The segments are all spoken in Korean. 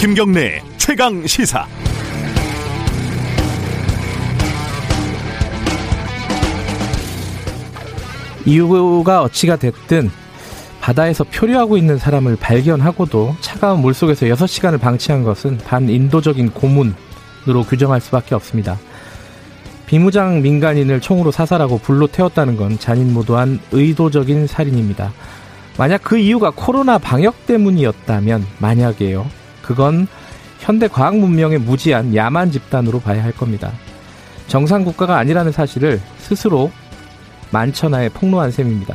김경래 최강 시사. 이유가 어찌가 됐든 바다에서 표류하고 있는 사람을 발견하고도 차가운 물속에서 6시간을 방치한 것은 반인도적인 고문으로 규정할 수밖에 없습니다. 비무장 민간인을 총으로 사살하고 불로 태웠다는 건 잔인무도한 의도적인 살인입니다. 만약 그 이유가 코로나 방역 때문이었다면 만약에요. 그건 현대 과학 문명의 무지한 야만 집단으로 봐야 할 겁니다. 정상 국가가 아니라는 사실을 스스로 만천하에 폭로한 셈입니다.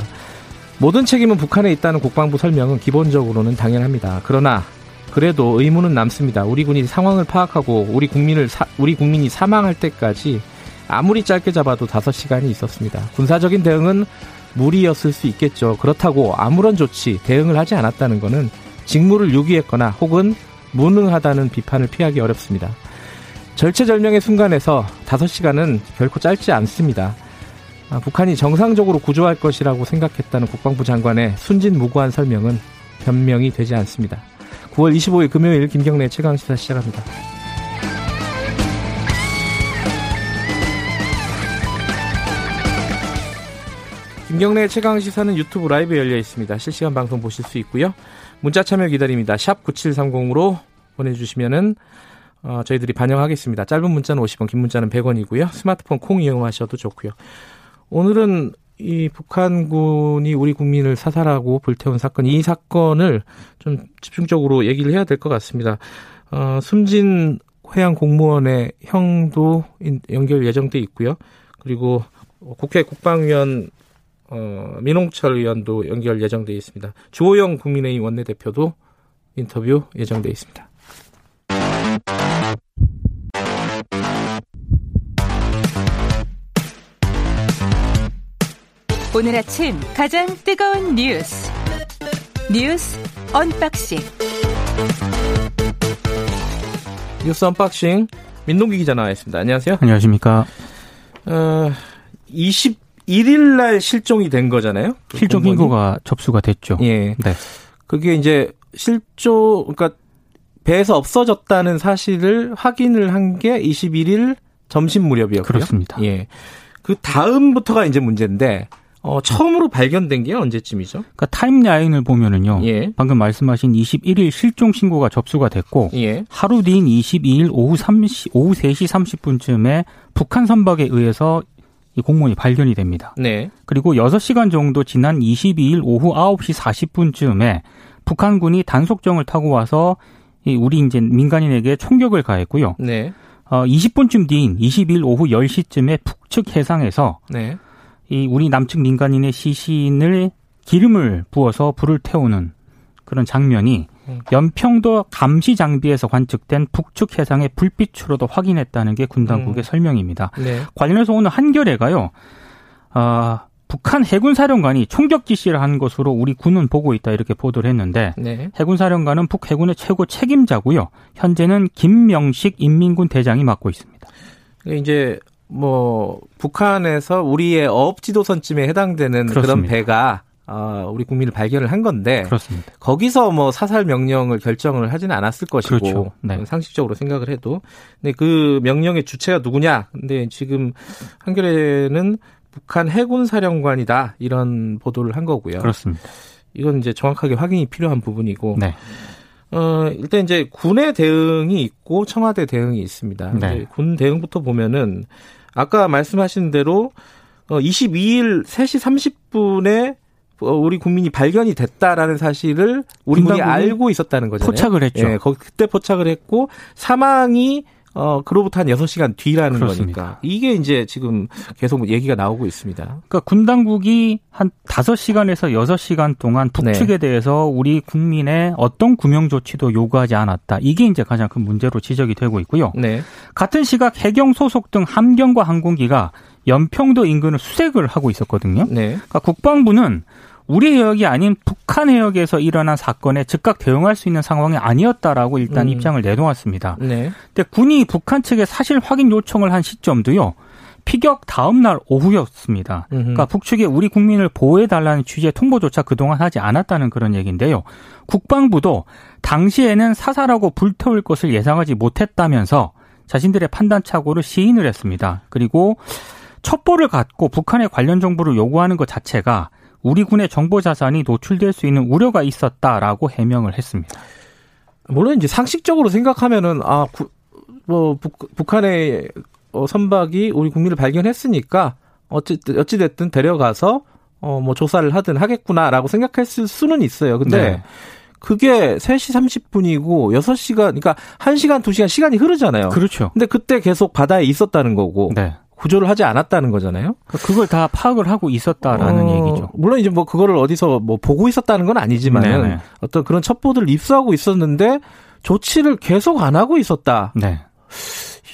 모든 책임은 북한에 있다는 국방부 설명은 기본적으로는 당연합니다. 그러나 그래도 의무는 남습니다. 우리 군이 상황을 파악하고 우리 국민을 사, 우리 국민이 사망할 때까지 아무리 짧게 잡아도 5시간이 있었습니다. 군사적인 대응은 무리였을 수 있겠죠. 그렇다고 아무런 조치, 대응을 하지 않았다는 것은 직무를 유기했거나 혹은 무능하다는 비판을 피하기 어렵습니다. 절체절명의 순간에서 5시간은 결코 짧지 않습니다. 아, 북한이 정상적으로 구조할 것이라고 생각했다는 국방부 장관의 순진무구한 설명은 변명이 되지 않습니다. 9월 25일 금요일 김경래 최강시사 시작합니다. 김경래 최강 시사는 유튜브 라이브 열려 있습니다. 실시간 방송 보실 수 있고요. 문자 참여 기다립니다. 샵 9730으로 보내주시면은 어, 저희들이 반영하겠습니다. 짧은 문자는 50원, 긴 문자는 100원이고요. 스마트폰 콩 이용하셔도 좋고요. 오늘은 이 북한군이 우리 국민을 사살하고 불태운 사건, 이 사건을 좀 집중적으로 얘기를 해야 될 것 같습니다. 어, 숨진 해양 공무원의 형도 연결 예정돼 있고요. 그리고 국회 국방위원 어, 민홍철 의원도 연결 예정돼 있습니다. 주호영 국민의힘 원내대표도 인터뷰 예정돼 있습니다. 오늘 아침 가장 뜨거운 뉴스 뉴스 unboxing 뉴스 unboxing 민동기 기자 나와 있습니다. 안녕하세요. 안녕하십니까. 어, 21일 날 실종이 된 거잖아요. 그 실종 신고가 접수가 됐죠. 예. 네. 그게 이제 실종 그러니까 배에서 없어졌다는 사실을 확인을 한 게 21일 점심 무렵이었고요. 그렇습니다. 예. 그 다음부터가 이제 문제인데 어, 처음으로 발견된 게 언제쯤이죠? 그러니까 timeline을 보면은요. 예. 방금 말씀하신 21일 실종 신고가 접수가 됐고 예. 하루 뒤인 22일 오후 3시 오후 3시 30분쯤에 북한 선박에 의해서 이 공무원이 발견이 됩니다. 네. 그리고 6시간 정도 지난 22일 오후 9시 40분쯤에 북한군이 단속정을 타고 와서 이 우리 이제 민간인에게 총격을 가했고요. 네. 어 20분쯤 뒤인 22일 오후 10시쯤에 북측 해상에서 네. 이 우리 남측 민간인의 시신을 기름을 부어서 불을 태우는 그런 장면이 음. 연평도 감시 장비에서 관측된 북측 해상의 불빛으로도 확인했다는 게 군 당국의 음. 설명입니다. 네. 관련해서 오늘 한겨레가요. 어, 북한 해군 사령관이 총격 지시를 한 것으로 우리 군은 보고 있다 이렇게 보도를 했는데 네. 해군 사령관은 북 해군의 최고 책임자고요. 현재는 김명식 인민군 대장이 맡고 있습니다. 이제 뭐 북한에서 우리의 어업 지도선쯤에 해당되는 그런 그렇습니다. 배가 어, 우리 국민을 발견을 한 건데 그렇습니다. 거기서 뭐 사살 명령을 결정을 하지는 않았을 것이고 그렇죠. 네. 상식적으로 생각을 해도 근데 그 명령의 주체가 누구냐? 근데 지금 한겨레는 북한 해군 사령관이다 이런 보도를 한 거고요. 그렇습니다. 이건 이제 정확하게 확인이 필요한 부분이고 네. 어, 일단 이제 군의 대응이 있고 청와대 대응이 있습니다. 네. 군 대응부터 보면은 아까 말씀하신 대로 어, 22일 3시 30분에 어, 우리 국민이 발견이 됐다라는 사실을 우리 군이 알고 있었다는 거잖아요. 포착을 했죠. 예, 거기 그때 포착을 했고 사망이 어, 그로부터 한 6시간 뒤라는 그렇습니다. 거니까. 이게 이제 지금 계속 얘기가 나오고 있습니다. 그러니까 군 당국이 한 5시간에서 6시간 동안 북측에 대해서 우리 국민의 어떤 구명 조치도 요구하지 않았다. 이게 이제 가장 큰 문제로 지적이 되고 있고요. 네. 같은 시각 해경 소속 등 함경과 항공기가 연평도 인근을 수색을 하고 있었거든요. 네. 그러니까 국방부는 우리 해역이 아닌 북한 해역에서 일어난 사건에 즉각 대응할 수 있는 상황이 아니었다라고 일단 음. 입장을 내놓았습니다. 네. 근데 군이 북한 측에 사실 확인 요청을 한 시점도요. 피격 다음 날 오후였습니다. 음흠. 그러니까 북측에 우리 국민을 보호해 달라는 취지의 통보조차 그동안 하지 않았다는 그런 얘기인데요. 국방부도 당시에는 사살하고 불태울 것을 예상하지 못했다면서 자신들의 판단 착오를 시인을 했습니다. 그리고 첩보를 갖고 북한의 관련 정보를 요구하는 것 자체가 우리 군의 정보 자산이 노출될 수 있는 우려가 있었다라고 해명을 했습니다. 물론 이제 상식적으로 생각하면은 아, 구, 뭐 북, 북한의 어, 선박이 우리 국민을 발견했으니까 어찌 어찌 됐든 데려가서 어 뭐 조사를 하든 하겠구나라고 생각했을 수는 있어요. 근데 네. 그게 3시 30분이고 6시간 그러니까 1시간 2시간 시간이 흐르잖아요. 그렇죠. 근데 그때 계속 바다에 있었다는 거고. 네. 구조를 하지 않았다는 거잖아요. 그러니까 그걸 다 파악을 하고 있었다라는 어, 얘기죠. 물론 이제 뭐 그거를 어디서 뭐 보고 있었다는 건 아니지만은 어떤 그런 첩보들을 입수하고 있었는데 조치를 계속 안 하고 있었다. 네.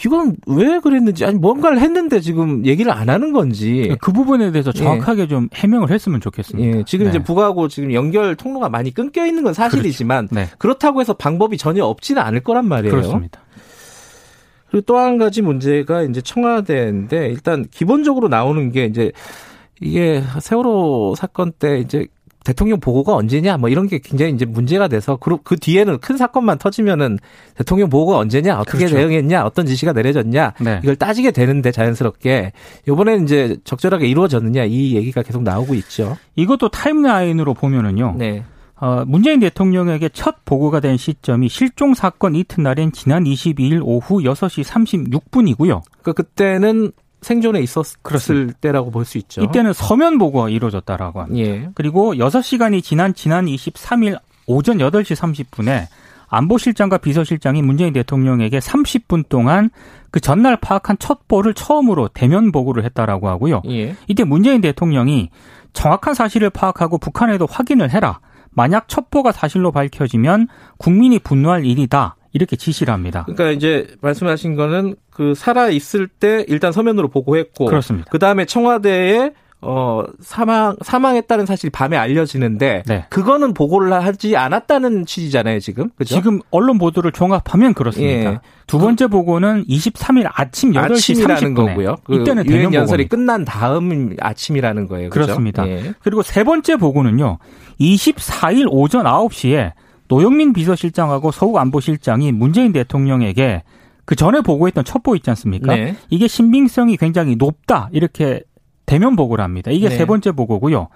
이건 왜 그랬는지 아니 뭔가를 했는데 지금 얘기를 안 하는 건지 그 부분에 대해서 정확하게 예. 좀 해명을 했으면 좋겠습니다. 예. 지금 네. 이제 북하고 지금 연결 통로가 많이 끊겨 있는 건 사실이지만 그렇죠. 네. 그렇다고 해서 방법이 전혀 없지는 않을 거란 말이에요. 그렇습니다. 그리고 또 한 가지 문제가 이제 청와대인데 일단 기본적으로 나오는 게 이제 이게 세월호 사건 때 이제 대통령 보고가 언제냐 뭐 이런 게 굉장히 이제 문제가 돼서 그, 그 뒤에는 큰 사건만 터지면은 대통령 보고가 언제냐 어떻게 그렇죠. 대응했냐 어떤 지시가 내려졌냐 네. 이걸 따지게 되는데 자연스럽게 요번에는 이제 적절하게 이루어졌느냐 이 얘기가 계속 나오고 있죠. 이것도 타임라인으로 보면은요. 네. 어, 문재인 대통령에게 첫 보고가 된 시점이 실종 사건 이튿날인 지난 22일 오후 6시 36분이고요. 그 그때는 생존에 있었을 그렇습니다. 때라고 볼 수 있죠. 이때는 서면 보고가 이루어졌다라고 합니다. 예. 그리고 6시간이 지난 지난 23일 오전 8시 30분에 안보실장과 비서실장이 문재인 대통령에게 30분 동안 그 전날 파악한 첩보를 처음으로 대면 보고를 했다라고 하고요. 예. 이때 문재인 대통령이 정확한 사실을 파악하고 북한에도 확인을 해라. 만약 첩보가 사실로 밝혀지면 국민이 분노할 일이다. 이렇게 지시를 합니다. 그러니까 이제 말씀하신 거는 그 살아 있을 때 일단 서면으로 보고했고 그렇습니다. 그다음에 청와대에 어 사망 사망했다는 사실이 밤에 알려지는데 네. 그거는 보고를 하지 않았다는 취지잖아요, 지금. 그죠? 지금 언론 보도를 종합하면 그렇습니다. 예. 두 번째 보고는 23일 아침 8시 30분에 거고요. 그 이때는 유엔 연설이 끝난 다음 아침이라는 거예요. 그죠? 그렇습니다. 예. 그리고 세 번째 보고는요. 24일 오전 9시에 노영민 비서실장하고 서욱 안보실장이 문재인 대통령에게 그 전에 보고했던 첩보 있지 않습니까? 네. 이게 신빙성이 굉장히 높다 이렇게 대면 보고를 합니다. 이게 네. 세 번째 보고고요.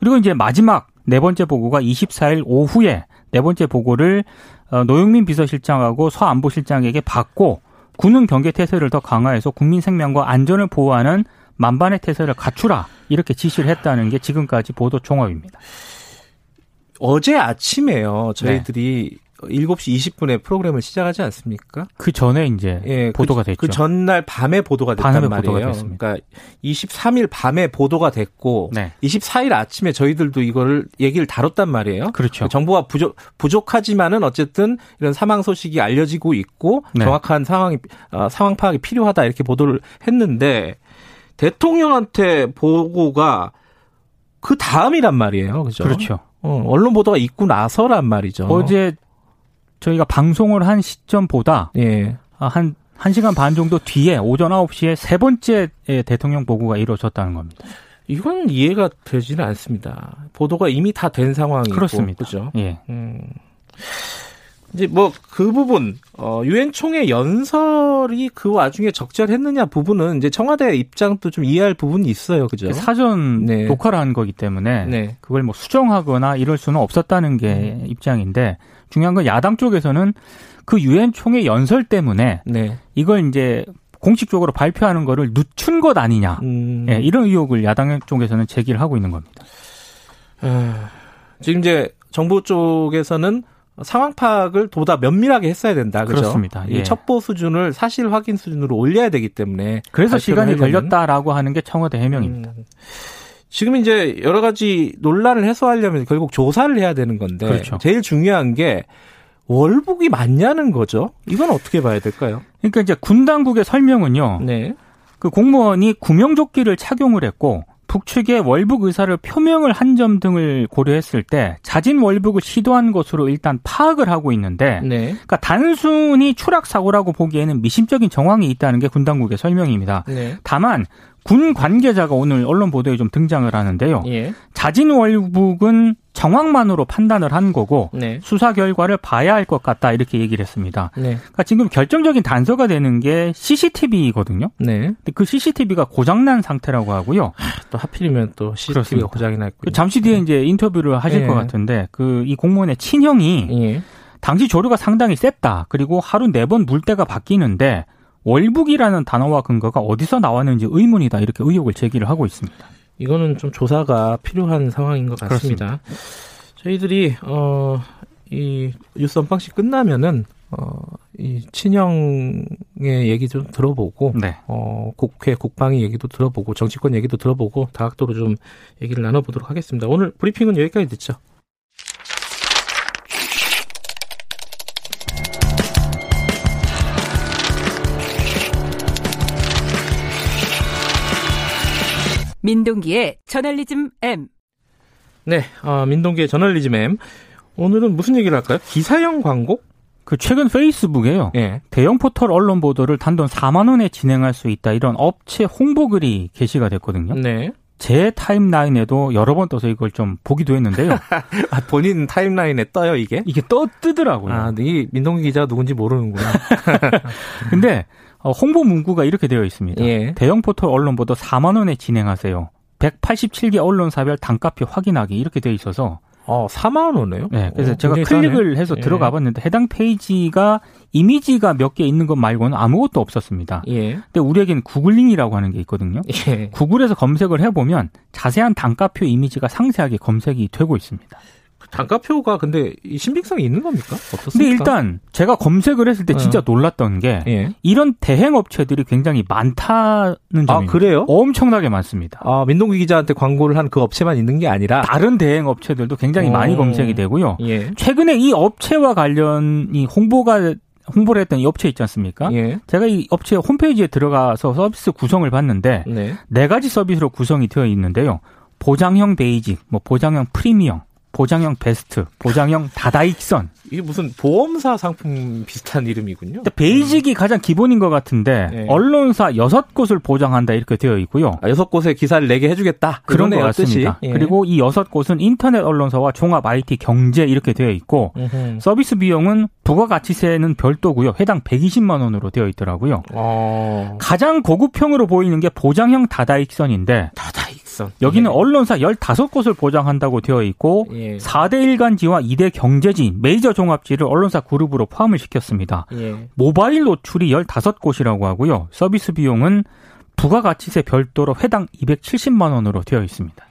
그리고 이제 마지막 네 번째 보고가 24일 오후에 네 번째 보고를 어, 노영민 비서실장하고 서 안보실장에게 받고 군은 경계 태세를 더 강화해서 국민 생명과 안전을 보호하는 만반의 태세를 갖추라 이렇게 지시를 했다는 게 지금까지 보도 종합입니다. 어제 아침에요. 저희들이 네. 7시 20분에 프로그램을 시작하지 않습니까? 그 전에 이제 예, 그 보도가 그, 됐죠. 그 전날 밤에 보도가 됐단 밤에 말이에요. 보도가 됐습니다. 그러니까 23일 밤에 보도가 됐고 네. 24일 아침에 저희들도 이거를 얘기를 다뤘단 말이에요. 그렇죠. 정보가 부족 부족하지만은 어쨌든 이런 사망 소식이 알려지고 있고 네. 정확한 상황이 어, 상황 파악이 필요하다 이렇게 보도를 했는데 대통령한테 보고가 그 다음이란 말이에요. 그죠? 그렇죠. 어, 언론 보도가 있고 나서란 말이죠. 어제 저희가 방송을 한 시점보다 예. 아, 한 1시간 반 정도 뒤에 오전 9시에 세 번째 대통령 보고가 이루어졌다는 겁니다. 이건 이해가 되지는 않습니다. 보도가 이미 다 된 상황이고 그렇습니다. 그죠? 예. 음. 이제 뭐 그 부분 어 유엔 총회 연설이 그 와중에 적절했느냐 부분은 이제 청와대 입장도 좀 이해할 부분이 있어요, 그죠? 사전 네. 녹화를 한 거기 때문에 네. 그걸 뭐 수정하거나 이럴 수는 없었다는 게 음. 입장인데 중요한 건 야당 쪽에서는 그 유엔 총회 연설 때문에 네. 이걸 이제 공식적으로 발표하는 거를 늦춘 것 아니냐 음. 예, 이런 의혹을 야당 쪽에서는 제기를 하고 있는 겁니다. 아, 지금 이제 정부 쪽에서는 상황 파악을 보다 면밀하게 했어야 된다. 그죠? 그렇습니다. 예. 첩보 수준을 사실 확인 수준으로 올려야 되기 때문에 그래서 시간이. 걸렸다라고 하는 게 청와대 해명입니다. 음. 지금 이제 여러 가지 논란을 해소하려면 결국 조사를 해야 되는 건데 그렇죠. 제일 중요한 게 월북이 맞냐는 거죠. 이건 어떻게 봐야 될까요? 그러니까 이제 군 당국의 설명은요. 네. 그 공무원이 구명조끼를 착용을 했고 북측의 월북 의사를 표명을 한 점 등을 고려했을 때 자진 월북을 시도한 것으로 일단 파악을 하고 있는데 네. 그러니까 단순히 추락 사고라고 보기에는 미심적인 정황이 있다는 게 군 당국의 설명입니다. 네. 다만 군 관계자가 오늘 언론 보도에 좀 등장을 하는데요. 예. 자진 월북은 정황만으로 판단을 한 거고 네. 수사 결과를 봐야 할 것 같다 이렇게 얘기를 했습니다. 네. 그러니까 지금 결정적인 단서가 되는 게 CCTV거든요. 네. 근데 그 CCTV가 고장난 상태라고 하고요. 또 하필이면 또 CCTV가 고장이 났고. 그 잠시 뒤에 이제 인터뷰를 하실 예. 것 같은데 그 이 공무원의 친형이 예. 당시 조류가 상당히 셌다. 그리고 하루 네 번 물때가 바뀌는데 월북이라는 단어와 근거가 어디서 나왔는지 의문이다 이렇게 의혹을 제기를 하고 있습니다. 이거는 좀 조사가 필요한 상황인 것 같습니다. 그렇습니다. 저희들이 어 이 뉴스 언방식 끝나면은 어 이 친형의 얘기 좀 들어보고 네. 어 국회 국방위 얘기도 들어보고 정치권 얘기도 들어보고 다각도로 좀 얘기를 나눠보도록 하겠습니다. 오늘 브리핑은 여기까지 듣죠. 민동기의 저널리즘 M. 네, 어, 민동기의 저널리즘 M. 오늘은 무슨 얘기를 할까요? 기사형 광고? 그 최근 페이스북에요. 네. 대형 포털 언론 보도를 단돈 4만 원에 진행할 수 있다 이런 업체 홍보 글이 게시가 됐거든요. 네. 제 timeline에도 여러 번 떠서 이걸 좀 보기도 했는데요. 아, 본인 timeline에 떠요, 이게? 이게 떠 뜨더라고요. 아, 이 민동기 기자 누군지 모르는구나. 근데 어, 홍보 문구가 이렇게 되어 있습니다. 예. 대형 포털 언론 보도 4만 원에 진행하세요. 187개 언론사별 단가표 확인하기 이렇게 되어 있어서 어, 4만 원이에요? 네. 그래서 오, 제가 클릭을 해서 예. 들어가 봤는데 해당 페이지가 이미지가 몇 개 있는 것 말고는 아무것도 없었습니다. 예. 근데 우리에게는 Googling이라고 하는 게 있거든요. 예. 구글에서 검색을 해 보면 자세한 단가표 이미지가 상세하게 검색이 되고 있습니다. 단가표가 근데 신빙성이 있는 겁니까? 어떻습니까? 근데 일단 제가 검색을 했을 때 진짜 어. 놀랐던 게 예. 이런 대행 업체들이 굉장히 많다는 점이 아, 그래요? 엄청나게 많습니다. 아, 민동기 기자한테 광고를 한 그 업체만 있는 게 아니라 다른 대행 업체들도 굉장히 오. 많이 검색이 되고요. 예. 최근에 이 업체와 관련이 홍보가 홍보를 했던 이 업체 있지 않습니까? 예. 제가 이 업체 홈페이지에 들어가서 서비스 구성을 봤는데 네. 네 가지 서비스로 구성이 되어 있는데요. 보장형 basic, 뭐 보장형 프리미엄, 보장형 베스트, 보장형 다다익선. 이게 무슨 보험사 상품 비슷한 이름이군요. basic이 음. 가장 기본인 것 같은데 네. 언론사 여섯 곳을 보장한다 이렇게 되어 있고요. 아, 여섯 곳에 기사를 내게 해주겠다. 그런 것 같습니다. 예. 그리고 이 여섯 곳은 인터넷 언론사와 종합 IT 경제 이렇게 되어 있고 음흠. 서비스 비용은 부가가치세는 별도고요. 해당 120만 원으로 되어 있더라고요. 어... 가장 고급형으로 보이는 게 보장형 다다익선인데 다다익선. 여기는 예. 언론사 15곳을 보장한다고 되어 있고 예. 4대 일간지와 2대 경제지, 메이저 종합지를 언론사 그룹으로 포함을 시켰습니다. 예. 모바일 노출이 15곳이라고 하고요. 서비스 비용은 부가가치세 별도로 회당 270만 원으로 되어 있습니다.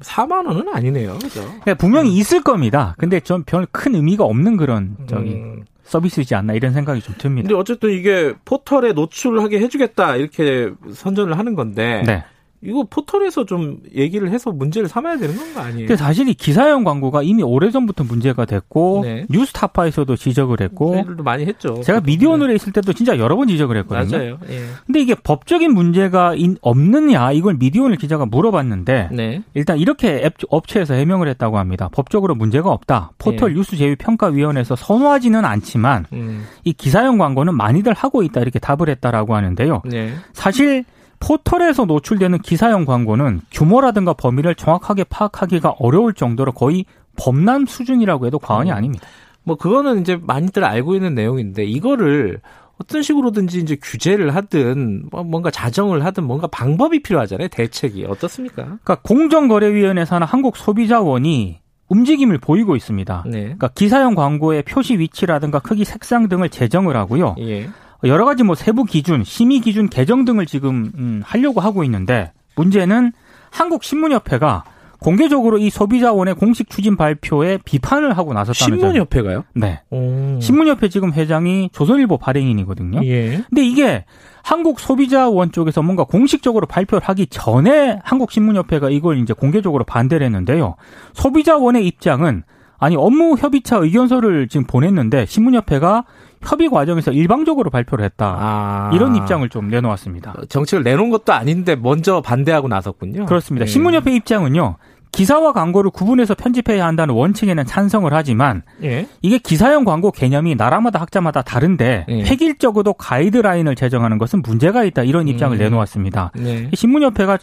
4만 원은 아니네요. 그죠? 네, 분명히 있을 겁니다. 근데 좀 별 큰 의미가 없는 그런 저기 음. 서비스이지 않나 이런 생각이 좀 듭니다. 근데 어쨌든 이게 포털에 노출하게 해주겠다 이렇게 선전을 하는 건데 네. 이거 포털에서 좀 얘기를 해서 문제를 삼아야 되는 건 아니에요? 근데 사실 이 기사형 광고가 이미 오래전부터 문제가 됐고 네. 뉴스타파에서도 지적을 했고 많이 했죠. 제가 미디어오늘에 있을 때도 진짜 여러 번 지적을 했거든요. 맞아요. 예. 근데 이게 법적인 문제가 없느냐 이걸 미디어오늘 기자가 물어봤는데 네. 일단 이렇게 업체에서 해명을 했다고 합니다. 법적으로 문제가 없다. 포털 예. 뉴스 제휴 평가위원회에서 선호하지는 않지만 음. 이 기사형 광고는 많이들 하고 있다 이렇게 답을 했다라고 하는데요. 네. 사실 포털에서 노출되는 기사형 광고는 규모라든가 범위를 정확하게 파악하기가 어려울 정도로 거의 범람 수준이라고 해도 과언이 음. 아닙니다. 뭐 그거는 이제 많이들 알고 있는 내용인데 이거를 어떤 식으로든지 이제 규제를 하든 뭐 뭔가 자정을 하든 뭔가 방법이 필요하잖아요. 대책이 어떻습니까? 그러니까 공정거래위원회 산하 한국소비자원이 움직임을 보이고 있습니다. 네. 그러니까 기사형 광고의 표시 위치라든가 크기, 색상 등을 제정을 하고요. 예. 여러 가지 뭐 세부 기준, 심의 기준 개정 등을 지금 음, 하려고 하고 있는데 문제는 한국 신문협회가 공개적으로 이 소비자원의 공식 추진 발표에 비판을 하고 나섰다는 신문협회가요? 네. 오. 신문협회 지금 회장이 조선일보 발행인이거든요. 예. 근데 이게 한국 소비자원 쪽에서 뭔가 공식적으로 발표를 하기 전에 한국 신문협회가 이걸 이제 공개적으로 반대를 했는데요. 소비자원의 입장은 아니 업무 협의차 의견서를 지금 보냈는데 신문협회가 협의 과정에서 일방적으로 발표를 했다. 아. 이런 입장을 좀 내놓았습니다. 정책을 내놓은 것도 아닌데 먼저 반대하고 나섰군요. 그렇습니다. 네. 신문협회 입장은요. 기사와 광고를 구분해서 편집해야 한다는 원칙에는 찬성을 하지만 예. 이게 기사형 광고 개념이 나라마다 학자마다 다른데 예. 획일적으로 가이드라인을 제정하는 것은 문제가 있다 이런 입장을 음. 내놓았습니다. 네. 신문협회가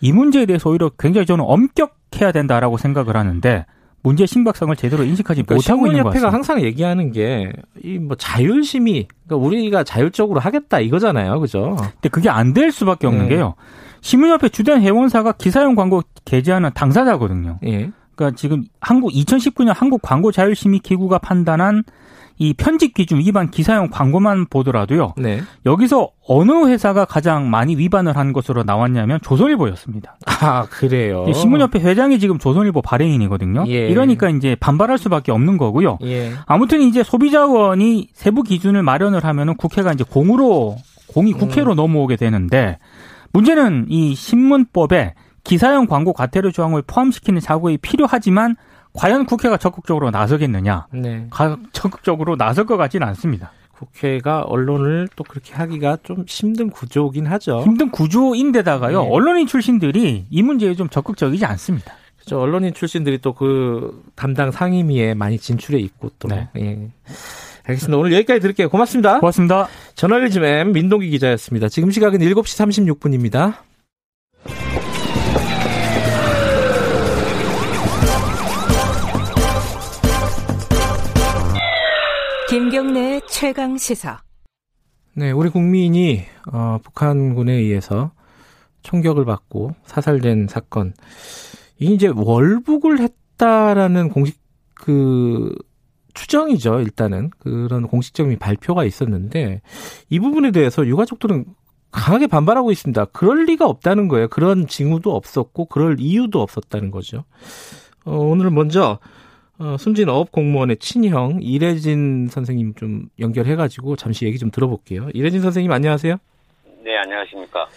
이 문제에 대해서 오히려 굉장히 저는 엄격해야 된다라고 생각을 하는데 문제의 심각성을 제대로 인식하지 그러니까 못하고 있는 것 같습니다. 신문협회가 항상 얘기하는 게 이 뭐 자율심의 그러니까 우리가 자율적으로 하겠다 이거잖아요, 그죠? 근데 그게 안 될 수밖에 없는 네. 게요. 신문협회 주된 회원사가 기사용 광고 게재하는 당사자거든요. 예. 그러니까 지금 한국 2019년 한국 광고 자율심의 기구가 판단한 이 편집 기준 위반 기사용 광고만 보더라도요. 네. 여기서 어느 회사가 가장 많이 위반을 한 것으로 나왔냐면 조선일보였습니다. 아 그래요. 신문협회 회장이 지금 조선일보 발행인이거든요. 예. 이러니까 이제 반발할 수밖에 없는 거고요. 예. 아무튼 이제 소비자원이 세부 기준을 마련을 하면은 국회가 이제 공으로 공이 국회로 음. 넘어오게 되는데 문제는 이 신문법에 기사형 광고 과태료 조항을 포함시키는 작업이 필요하지만 과연 국회가 적극적으로 나서겠느냐? 네. 적극적으로 나설 것 같지는 않습니다. 국회가 언론을 또 그렇게 하기가 좀 힘든 구조긴 하죠. 힘든 구조인데다가요. 네. 언론인 출신들이 이 문제에 좀 적극적이지 않습니다. 그렇죠. 언론인 출신들이 또 그 담당 상임위에 많이 진출해 있고 또. 네. 예. 알겠습니다. 오늘 여기까지 드릴게요. 고맙습니다. 고맙습니다. 저널리즘 M 민동기 기자였습니다. 지금 시각은 7시 36분입니다. 김경래 최강 시사. 네, 우리 국민이 어, 북한군에 의해서 총격을 받고 사살된 사건. 이게 이제 월북을 했다라는 공식 그 추정이죠, 일단은. 그런 공식적인 발표가 있었는데, 이 부분에 대해서 유가족들은 강하게 반발하고 있습니다. 그럴 리가 없다는 거예요. 그런 징후도 없었고, 그럴 이유도 없었다는 거죠. 어, 오늘 먼저, 어, 숨진 어업 공무원의 친형, 이래진 선생님 좀 연결해가지고 잠시 얘기 좀 들어볼게요. 이래진 선생님 안녕하세요. 네, 안녕하십니까.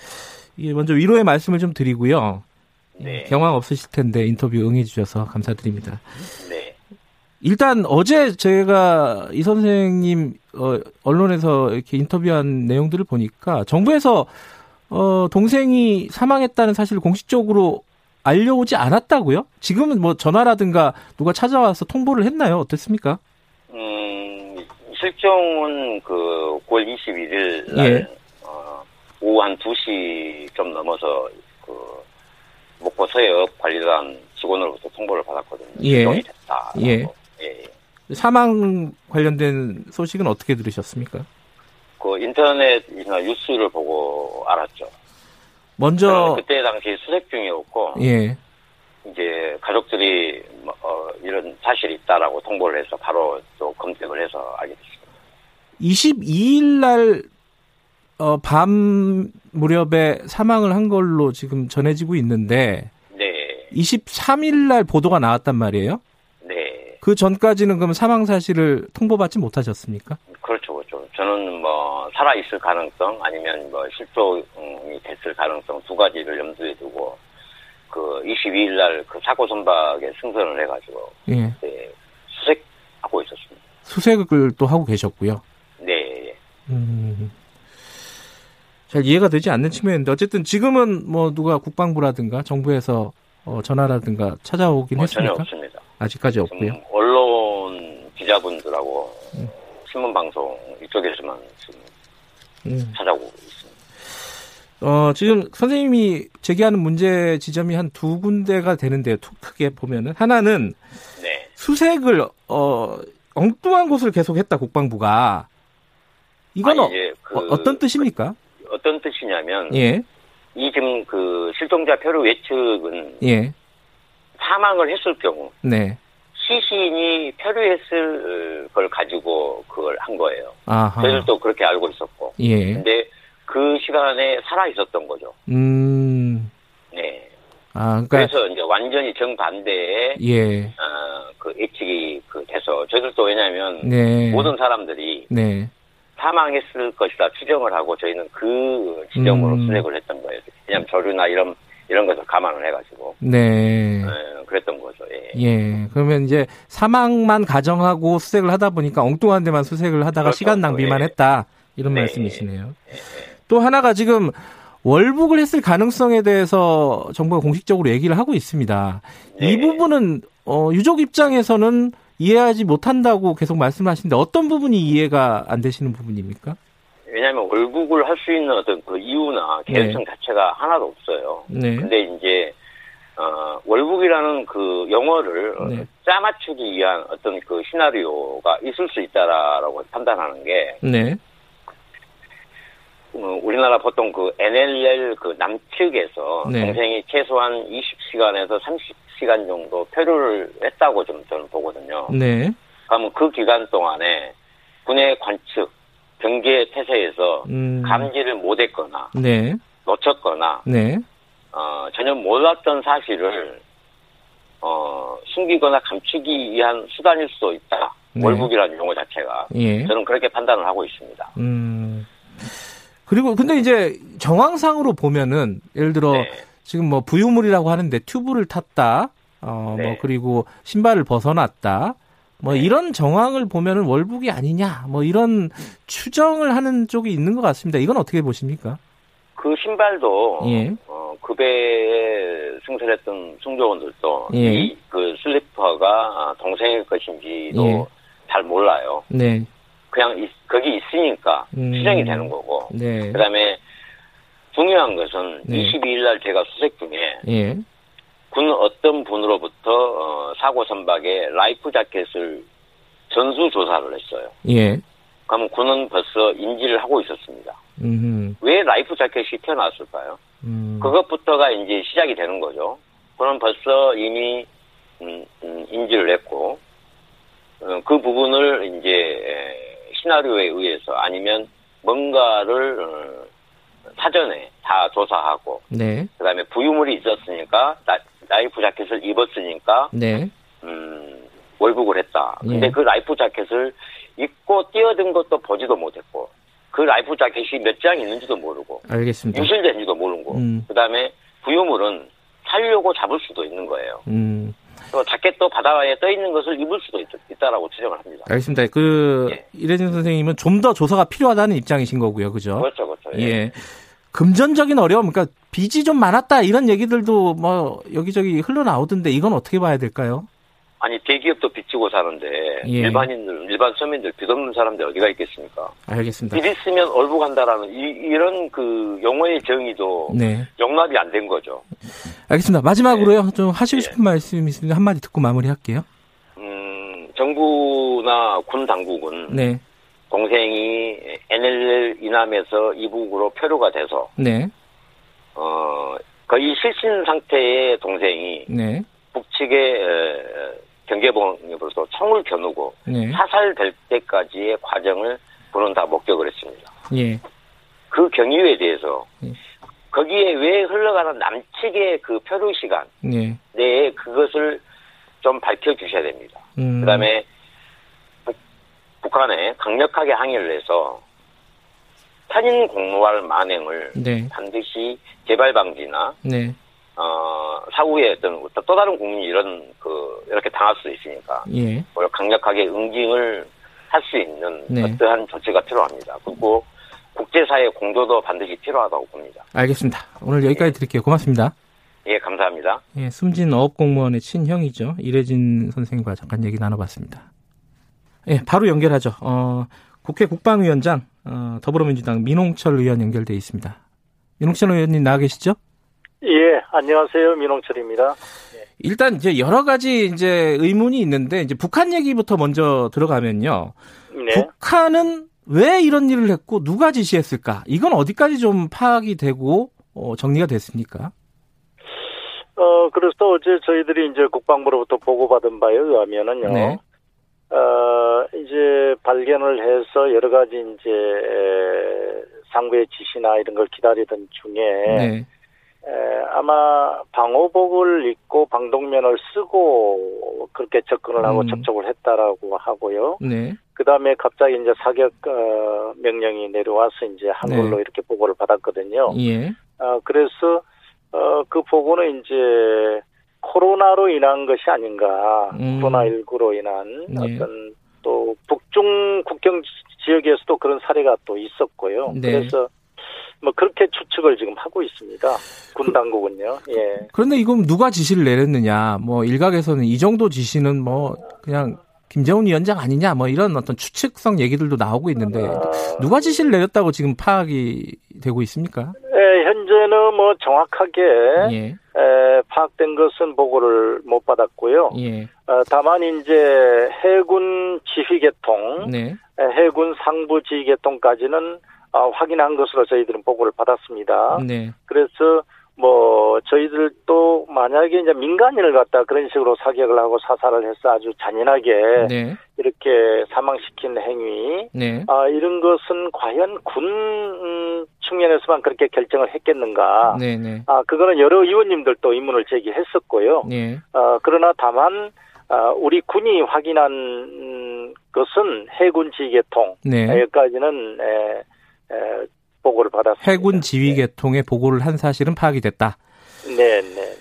예, 먼저 위로의 말씀을 좀 드리고요. 네. 경황 없으실 텐데 인터뷰 응해주셔서 감사드립니다. 일단 어제 제가 이 선생님 어, 언론에서 이렇게 인터뷰한 내용들을 보니까 정부에서 어, 동생이 사망했다는 사실을 공식적으로 알려오지 않았다고요? 지금은 뭐 전화라든가 누가 찾아와서 통보를 했나요? 어땠습니까? 음, 실종은 그 9월 21일 날 예. 어, 오후 한 2시 좀 넘어서 그 목포 서해역 관리단 직원으로부터 통보를 받았거든요. 예. 실종이 됐다. 예. 사망 관련된 소식은 어떻게 들으셨습니까? 그 인터넷이나 뉴스를 보고 알았죠. 먼저 그때 당시 수색 중이었고, 예. 이제 가족들이 뭐, 어, 이런 사실이 있다라고 통보를 해서 바로 또 검색을 해서 알게 됐습니다. 22일 날, 어, 밤 무렵에 사망을 한 걸로 지금 전해지고 있는데, 네. 23일 날 보도가 나왔단 말이에요? 그 전까지는 그럼 사망 사실을 통보받지 못하셨습니까? 그렇죠, 그렇죠. 저는 뭐 살아 있을 가능성 아니면 뭐 실종이 됐을 가능성 두 가지를 염두에 두고 그 22일 날 그 사고 선박에 승선을 해가지고 예. 네, 수색하고 있었습니다. 수색을 또 하고 계셨고요. 네. 예. 음, 잘 이해가 되지 않는 측면인데 어쨌든 지금은 뭐 누가 국방부라든가 정부에서 어, 전화라든가 찾아오긴 뭐 했습니까? 전혀 없습니다. 아직까지 없고요. 언론 기자분들하고 음. 신문 방송 이쪽에서만 지금 음. 찾아오고 있습니다. 어, 지금 선생님이 제기하는 문제 지점이 한 두 군데가 되는데요. 크게 보면은 하나는 네. 수색을 어 엉뚱한 곳을 계속했다 국방부가 이건 아니, 어, 어떤 뜻입니까? 그, 어떤 뜻이냐면 예. 이 지금 그 실종자 표류 외측은 예. 사망을 했을 경우 네. 시신이 표류했을 걸 가지고 그걸 한 거예요. 아하. 저희들도 그렇게 알고 있었고. 예. 근데 그 시간에 살아 있었던 거죠. 음. 네. 아, 그러니까 그래서 이제 완전히 정반대의 예. 어, 그 예측이 그 돼서 저희들도 왜냐하면 네. 모든 사람들이 네. 사망했을 것이다 추정을 하고 저희는 그 지점으로 음. 수색을 했던 거예요. 왜냐하면 조류나 이런 이런 것을 감안을 해가지고 네. 네 그랬던 거죠. 예. 예. 그러면 이제 사망만 가정하고 수색을 하다 보니까 엉뚱한 데만 수색을 하다가 그렇죠. 시간 낭비만 예. 했다 이런 네. 말씀이시네요. 예. 또 하나가 지금 월북을 했을 가능성에 대해서 정부가 공식적으로 얘기를 하고 있습니다. 네. 이 부분은 어, 유족 입장에서는 이해하지 못한다고 계속 말씀하시는데 어떤 부분이 이해가 안 되시는 부분입니까? 왜냐하면 월북을 할 수 있는 어떤 그 이유나 개연성 네. 자체가 하나도 없어요. 네. 근데 이제 어, 월북이라는 그 영어를 네. 짜맞추기 위한 어떤 그 시나리오가 있을 수 있다라고 판단하는 게 네. 어, 우리나라 보통 그 NLL 그 남측에서 네. 동생이 최소한 20시간에서 30시간 정도 표류를 했다고 좀 저는 보거든요. 네. 그러면 그 기간 동안에 군의 관측, 경계 태세에서 음. 감지를 못했거나 네. 놓쳤거나 네. 어, 전혀 몰랐던 사실을 어, 숨기거나 감추기 위한 수단일 수도 있다. 네. 월북이라는 용어 자체가 예. 저는 그렇게 판단을 하고 있습니다. 음. 그리고 근데 이제 정황상으로 보면은 예를 들어 네. 지금 뭐 부유물이라고 하는데 튜브를 탔다. 어, 뭐 네. 뭐 그리고 신발을 벗어났다. 뭐 네. 이런 정황을 보면은 월북이 아니냐. 뭐 이런 추정을 하는 쪽이 있는 것 같습니다. 이건 어떻게 보십니까? 그 신발도 예. 어, 그 배에 승선했던 승조원들도 예. 이그 슬리퍼가 동생의 것인지도 예. 잘 몰라요. 네. 그냥 있, 거기 있으니까 음. 수정이 되는 거고. 네. 그다음에 중요한 것은 네. 22일 날 제가 수색 중에 예. 군 어떤 분으로부터 어, 사고 선박에 life jacket을 전수 조사를 했어요. 예. 그러면 군은 벌써 인지를 하고 있었습니다. 음흠. 왜 life jacket이 튀어나왔을까요? 음. 그것부터가 이제 시작이 되는 거죠. 그는 벌써 이미 음, 음, 인지를 했고 어, 그 부분을 이제 시나리오에 의해서 아니면 뭔가를 어, 사전에 다 조사하고 네. 그다음에 부유물이 있었으니까 나, life jacket을 입었으니까 네. 음, 월북을 했다. 근데 네. 그 life jacket을 입고 뛰어든 것도 보지도 못했고 그 life jacket이 몇 장 있는지도 모르고 알겠습니다. 유실된지도 모르고 음. 그다음에 부유물은 살려고 잡을 수도 있는 거예요. 음. 또 자켓도 바다에 떠 있는 것을 입을 수도 있, 다라고 추정을 합니다. 알겠습니다. 그 예. 이래진 선생님은 좀 더 조사가 필요하다는 입장이신 거고요, 그죠? 그렇죠, 그렇죠. 예. 예. 금전적인 어려움, 그러니까 빚이 좀 많았다 이런 얘기들도 뭐 여기저기 흘러나오던데 이건 어떻게 봐야 될까요? 아니 대기업도 빚지고 사는데 예. 일반인들 일반 서민들 빚 없는 사람들 어디가 있겠습니까? 알겠습니다. 빚 있으면 얼부간다라는 이, 런그 용어의 정의도 네. 용납이 안 된 거죠. 알겠습니다. 마지막으로요 네. 좀 하시고 네. 싶은 네. 말씀 있으면 한 마디 듣고 마무리할게요. 음 정부나 군 당국은 네. 동생이 NLL 이남에서 이북으로 표류가 돼서 네. 어 거의 실신 상태의 동생이 네. 북측의 경계봉으로서 총을 겨누고 네. 사살될 때까지의 과정을 군은 다 목격을 했습니다. 예. 그 경위에 대해서 예. 거기에 왜 흘러가는 남측의 그 표류 시간 예. 내에 그것을 좀 밝혀 주셔야 됩니다. 음. 그다음에 북, 북한에 강력하게 항의를 해서 탄인 공로할 만행을 네. 반드시 재발 방지나 네. 어, 사후에 어떤 또 다른 국민이 이런 그 이렇게 당할 수 있으니까 예. 강력하게 응징을 할 수 있는 네. 어떠한 조치가 필요합니다. 그리고 국제사회 공조도 반드시 필요하다고 봅니다. 알겠습니다. 오늘 여기까지 드릴게요. 고맙습니다. 예, 감사합니다. 예, 숨진 어업 공무원의 친형이죠. 이래진 선생님과 잠깐 얘기 나눠봤습니다. 예, 바로 연결하죠. 어, 국회 국방위원장 어, 더불어민주당 민홍철 의원 연결돼 있습니다. 민홍철 의원님 나와 계시죠? 예, 안녕하세요. 민홍철입니다. 일단 이제 여러 가지 이제 의문이 있는데 이제 북한 얘기부터 먼저 들어가면요. 네. 북한은 왜 이런 일을 했고 누가 지시했을까? 이건 어디까지 좀 파악이 되고 어, 정리가 됐습니까? 어 그래서 어제 저희들이 이제 국방부로부터 보고받은 바에 의하면은요. 네. 어 이제 발견을 해서 여러 가지 이제 상부의 지시나 이런 걸 기다리던 중에 네. 에, 아마 방호복을 입고 방독면을 쓰고 그렇게 접근을 하고 음. 접촉을 했다라고 하고요. 네. 그 다음에 갑자기 이제 사격 어, 명령이 내려와서 이제 한글로 네. 이렇게 보고를 받았거든요. 예. 어, 그래서 어, 그 보고는 이제 코로나로 인한 것이 아닌가. 음. 코로나19로 인한 네. 어떤 또 북중 국경 지역에서도 그런 사례가 또 있었고요. 네. 그래서 뭐 그렇게 추측을 지금 하고 있습니다. 군그 당국은요. 예. 그런데 이건 누가 지시를 내렸느냐? 뭐 일각에서는 이 정도 지시는 뭐 그냥 김정은 위원장 아니냐? 뭐 이런 어떤 추측성 얘기들도 나오고 있는데 아... 누가 지시를 내렸다고 지금 파악이 되고 있습니까? 예, 현재는 뭐 정확하게 예. 에, 파악된 것은 보고를 못 받았고요. 예. 어, 다만 이제 해군 지휘계통, 네. 해군 상부 지휘계통까지는 어, 확인한 것으로 저희들은 보고를 받았습니다. 네. 그래서 뭐 저희들도 만약에 이제 민간인을 갖다 그런 식으로 사격을 하고 사살을 해서 아주 잔인하게 네. 이렇게 사망시킨 행위 네. 아 이런 것은 과연 군 측면에서만 그렇게 결정을 했겠는가? 네, 네. 아 그거는 여러 의원님들도 의문을 제기했었고요. 네. 아 그러나 다만 아, 우리 군이 확인한 것은 해군 지휘계통 네. 여기까지는 에, 에, 보고를 받았습니다. 해군 지휘 계통에 네. 보고를 한 사실은 파악이 됐다. 네, 네.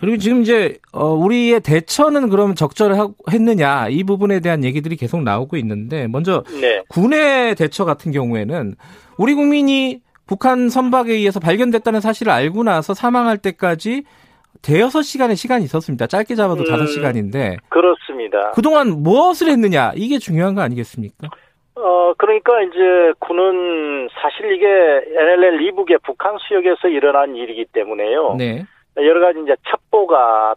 그리고 지금 이제 어 우리의 대처는 그럼 적절했느냐 이 부분에 대한 얘기들이 계속 나오고 있는데 먼저 네. 군의 대처 같은 경우에는 우리 국민이 북한 선박에 의해서 발견됐다는 사실을 알고 나서 사망할 때까지 대여섯 시간의 시간이 있었습니다. 짧게 잡아도 다섯 음, 시간인데 그렇습니다. 그동안 무엇을 했느냐 이게 중요한 거 아니겠습니까? 어, 그러니까 이제 군은 사실 이게 NLL 이북의 북한 수역에서 일어난 일이기 때문에요. 네. 여러 가지 이제 첩보가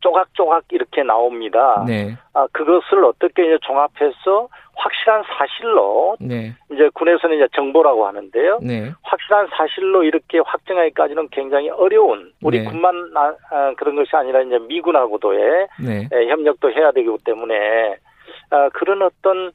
쪼각쪼각 이렇게 나옵니다. 네. 아, 그것을 어떻게 이제 종합해서 확실한 사실로 네. 이제 군에서는 이제 정보라고 하는데요. 네. 확실한 사실로 이렇게 확정하기까지는 굉장히 어려운 우리 네. 군만 아, 아, 그런 것이 아니라 이제 미군하고도의 네. 협력도 해야 되기 때문에 아, 그런 어떤 아,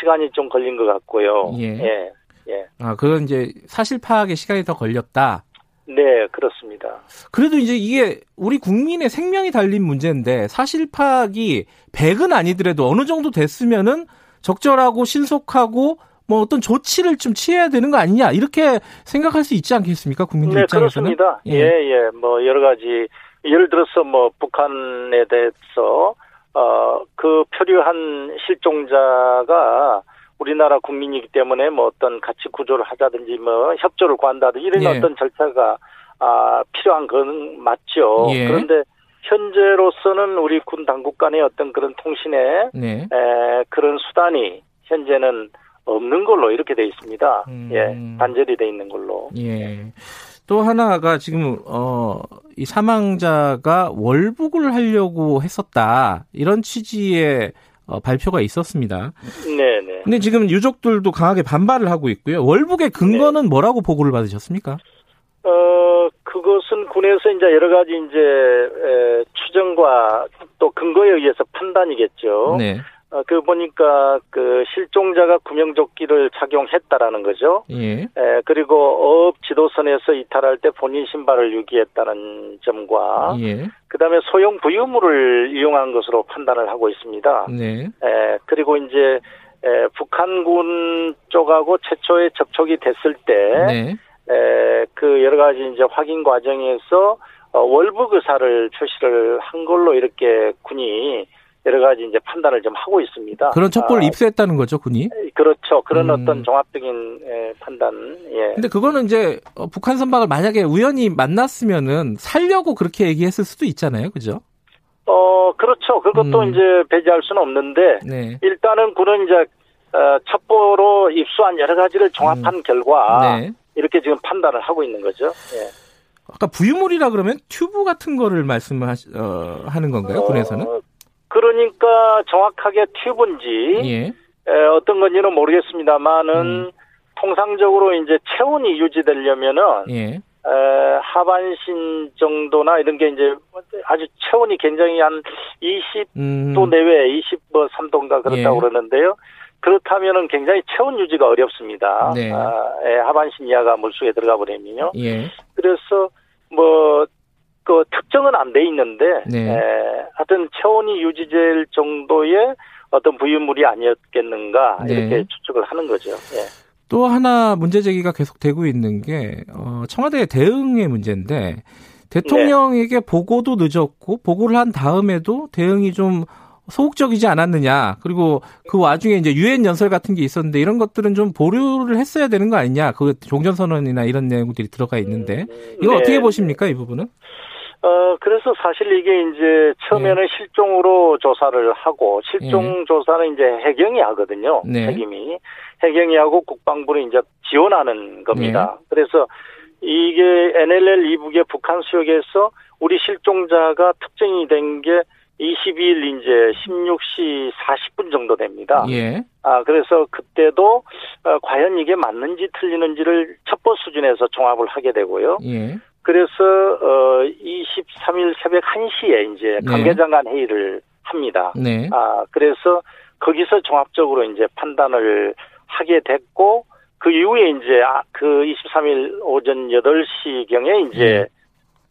시간이 좀 걸린 것 같고요. 예. 예. 예. 아, 그건 이제 사실 파악에 시간이 더 걸렸다. 네, 그렇습니다. 그래도 이제 이게 우리 국민의 생명이 달린 문제인데 사실 파악이 100은 아니더라도 어느 정도 됐으면은 적절하고 신속하고 뭐 어떤 조치를 좀 취해야 되는 거 아니냐 이렇게 생각할 수 있지 않겠습니까 국민들 네, 입장에서는? 그렇습니다. 예. 예, 예. 뭐 여러 가지 예를 들어서 뭐 북한에 대해서 어, 그 표류한 실종자가 우리나라 국민이기 때문에 뭐 어떤 가치 구조를 하자든지 뭐 협조를 구한다든지 이런 예. 어떤 절차가 아, 필요한 건 맞죠. 예. 그런데 현재로서는 우리 군 당국 간의 어떤 그런 통신에 네. 에, 그런 수단이 현재는 없는 걸로 이렇게 돼 있습니다. 음. 예, 단절이 돼 있는 걸로. 예. 또 하나가 지금 어, 이 사망자가 월북을 하려고 했었다 이런 취지의 어, 발표가 있었습니다. 네네. 근데 지금 유족들도 강하게 반발을 하고 있고요. 월북의 근거는 네. 뭐라고 보고를 받으셨습니까? 어 그것은 군에서 이제 여러 가지 이제 에, 추정과 또 근거에 의해서 판단이겠죠. 네. 어, 그 보니까 그 실종자가 구명조끼를 착용했다라는 거죠. 예. 에, 그리고 어업 지도선에서 이탈할 때 본인 신발을 유기했다는 점과 예. 그다음에 소형 부유물을 이용한 것으로 판단을 하고 있습니다. 네. 에, 그리고 이제 에, 북한군 쪽하고 최초에 접촉이 됐을 때 네. 에, 그 여러 가지 이제 확인 과정에서 어, 월북 의사를 표시를 한 걸로 이렇게 군이 여러 가지 이제 판단을 좀 하고 있습니다. 그런 첩보를 아, 입수했다는 거죠, 군이? 그렇죠. 그런 음. 어떤 종합적인 판단. 예. 근데 그거는 이제 어, 북한 선박을 만약에 우연히 만났으면은 살려고 그렇게 얘기했을 수도 있잖아요, 그죠? 어, 그렇죠. 그것도 음. 이제 배제할 수는 없는데 네. 일단은 군은 이제 어, 첩보로 입수한 여러 가지를 종합한 음. 결과 네. 이렇게 지금 판단을 하고 있는 거죠. 예. 아까 부유물이라 그러면 튜브 같은 거를 말씀하는 어, 건가요, 군에서는? 어, 그러니까 정확하게 튜브인지 예. 에, 어떤 건지는 모르겠습니다만은 음. 통상적으로 이제 체온이 유지되려면은 예. 에, 하반신 정도나 이런 게 이제 아주 체온이 굉장히 한 20도 음. 내외, 20뭐 3도인가 그렇다고 예. 그러는데요. 그렇다면은 굉장히 체온 유지가 어렵습니다. 네. 아, 에, 하반신 이하가 물속에 들어가 버리면요. 예. 그래서 뭐 그 특정은 안 돼 있는데 네. 에, 하여튼 체온이 유지될 정도의 어떤 부유물이 아니었겠는가 네. 이렇게 추측을 하는 거죠. 예. 또 하나 문제 제기가 계속 되고 있는 게 어, 청와대의 대응의 문제인데 대통령에게 네. 보고도 늦었고 보고를 한 다음에도 대응이 좀 소극적이지 않았느냐. 그리고 그 와중에 이제 유엔 연설 같은 게 있었는데 이런 것들은 좀 보류를 했어야 되는 거 아니냐. 그 종전선언이나 이런 내용들이 들어가 있는데 이거 네. 어떻게 보십니까 이 부분은? 어, 그래서 사실 이게 이제 처음에는 네. 실종으로 조사를 하고 실종 네. 조사는 이제 해경이 하거든요. 네. 책임이. 해경이 하고 국방부는 이제 지원하는 겁니다. 네. 그래서 이게 NLL 이북의 북한 수역에서 우리 실종자가 특정이 된 게 22일 이제 16시 40분 정도 됩니다. 예. 아, 그래서 그때도 어, 과연 이게 맞는지 틀리는지를 첩보 수준에서 종합을 하게 되고요. 예. 그래서 어 23일 새벽 1시에 이제 네. 관계장관 회의를 합니다. 네. 아, 그래서 거기서 종합적으로 이제 판단을 하게 됐고 그 이후에 이제 아, 그 23일 오전 8시 경에 이제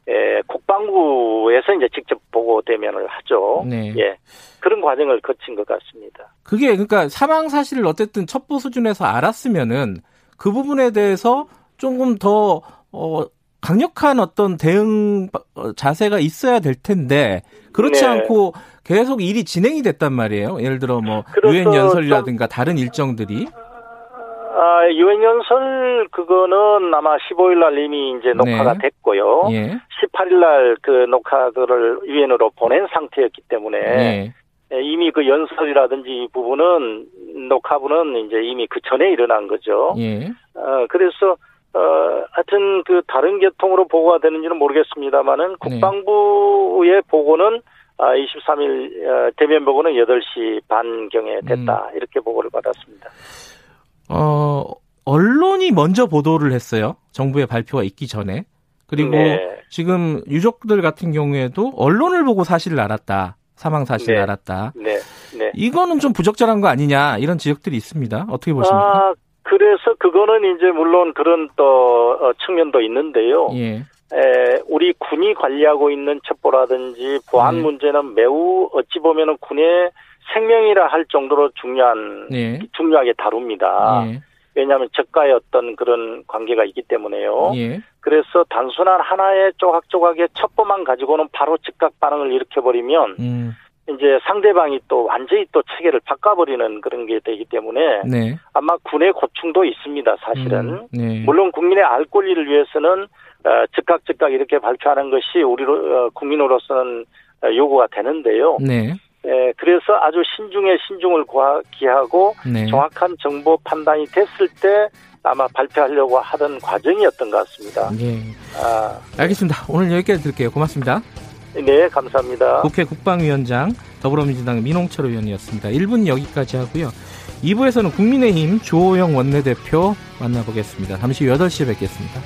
네. 에, 국방부에서 이제 직접 보고 대면을 하죠. 네. 예. 그런 과정을 거친 것 같습니다. 그게 그러니까 사망 사실을 어쨌든 첩보 수준에서 알았으면은 그 부분에 대해서 조금 더 어, 강력한 어떤 대응 어, 자세가 있어야 될 텐데 그렇지 네. 않고 계속 일이 진행이 됐단 말이에요. 예를 들어 뭐 유엔 연설이라든가 다른 일정들이 아, 유엔 연설 그거는 아마 15일 날 이미 이제 녹화가 네. 됐고요. 예. 18일 날 그 녹화들을 유엔으로 보낸 상태였기 때문에 네. 이미 그 연설이라든지 이 부분은 녹화부는 이제 이미 그 전에 일어난 거죠. 예. 어, 그래서 어, 하여튼 그 다른 계통으로 보고가 되는지는 모르겠습니다만은 네. 국방부의 보고는 아, 23일 어, 대면 보고는 8시 반경에 됐다. 음. 이렇게 보고를 받았습니다. 어, 언론이 먼저 보도를 했어요. 정부의 발표가 있기 전에. 그리고 네. 지금 유족들 같은 경우에도 언론을 보고 사실을 알았다. 사망 사실을 네. 알았다. 네. 네. 이거는 좀 부적절한 거 아니냐 이런 지적들이 있습니다. 어떻게 보십니까? 아, 그래서 그거는 이제 물론 그런 또 어, 측면도 있는데요. 예. 에, 우리 군이 관리하고 있는 첩보라든지 보안 네. 문제는 매우 어찌 보면은 군의 생명이라 할 정도로 중요한 네. 중요하게 다룹니다. 네. 왜냐하면 적과의 어떤 그런 관계가 있기 때문에요. 예. 그래서 단순한 하나의 조각조각의 첩보만 가지고는 바로 즉각 반응을 일으켜버리면 음. 이제 상대방이 또 완전히 또 체계를 바꿔버리는 그런 게 되기 때문에 네. 아마 군의 고충도 있습니다. 사실은 음, 네. 물론 국민의 알 권리를 위해서는 어, 즉각 즉각 이렇게 발표하는 것이 우리로 어, 국민으로서는 어, 요구가 되는데요. 네. 예, 그래서 아주 신중에 신중을 기하고 네. 정확한 정보 판단이 됐을 때 아마 발표하려고 하던 과정이었던 것 같습니다. 네. 아, 알겠습니다. 오늘 여기까지 드릴게요. 고맙습니다. 네, 감사합니다. 국회 국방위원장 더불어민주당 민홍철 의원이었습니다. 1분 여기까지 하고요. 2부에서는 국민의힘 조호영 원내대표 만나보겠습니다. 잠시 8시에 뵙겠습니다.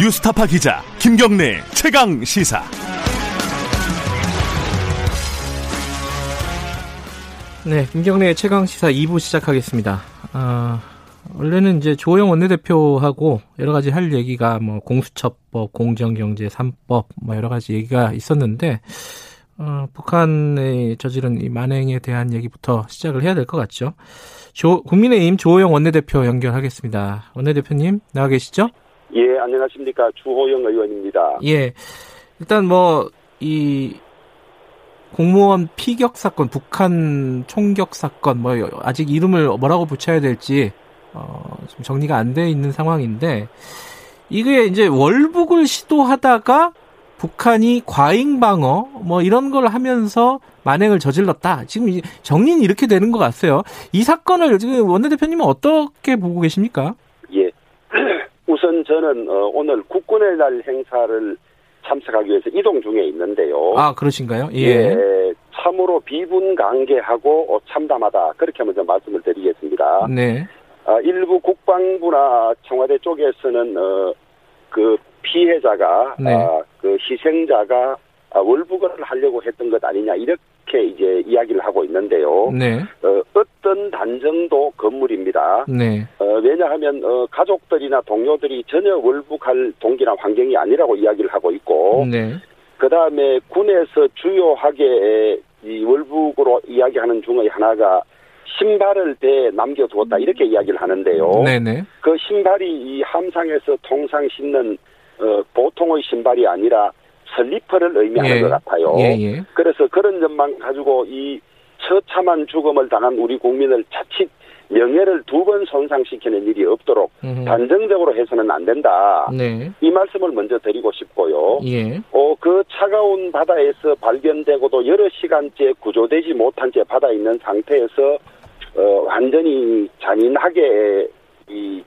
뉴스타파 기자 김경래 최강 시사. 네, 김경래의 최강 시사 2부 시작하겠습니다. 아, 원래는 이제 조영 원내대표하고 여러 가지 할 얘기가 뭐 공수처법, 공정경제 3법 뭐 여러 가지 얘기가 있었는데 어, 북한의 저지른 이 만행에 대한 얘기부터 시작을 해야 될 것 같죠. 조, 국민의힘 조호영 원내대표 연결하겠습니다. 원내대표님 나와 계시죠? 예, 안녕하십니까. 주호영 의원입니다. 예. 일단 뭐, 이, 공무원 피격 사건, 북한 총격 사건, 뭐 아직 이름을 뭐라고 붙여야 될지 어, 좀 정리가 안 돼 있는 상황인데 이게 이제 월북을 시도하다가 북한이 과잉 방어 뭐 이런 걸 하면서 만행을 저질렀다. 지금 정리는 이렇게 되는 것 같아요. 이 사건을 지금 원내대표님은 어떻게 보고 계십니까? 예. 우선 저는 어, 오늘 국군의 날 행사를 참석하기 위해서 이동 중에 있는데요. 아, 그러신가요? 예. 예 참으로 비분강개하고 참담하다. 그렇게 먼저 말씀을 드리겠습니다. 네. 아, 일부 국방부나 청와대 쪽에서는 어, 그 피해자가 네. 아, 그 희생자가 아, 월북을 하려고 했던 것 아니냐 이렇게 이제 이야기를 하고 있는데요. 네. 어, 어떤 단정도 건물입니다. 네. 어, 왜냐하면 어, 가족들이나 동료들이 전혀 월북할 동기나 환경이 아니라고 이야기를 하고 있고 네. 그 다음에 군에서 주요하게 이 월북으로 이야기하는 중의 하나가 신발을 배 남겨두었다 음. 이렇게 이야기를 하는데요. 네네. 그 신발이 이 함상에서 통상 신는 어, 보통의 신발이 아니라 슬리퍼를 의미하는 예. 것 같아요. 예, 예. 그래서 그런 점만 가지고 이 처참한 죽음을 당한 우리 국민을 자칫 명예를 두 번 손상시키는 일이 없도록 음. 단정적으로 해서는 안 된다. 네. 이 말씀을 먼저 드리고 싶고요. 예. 어, 그 차가운 바다에서 발견되고도 여러 시간째 구조되지 못한 채 바다에 있는 상태에서 어, 완전히 잔인하게 이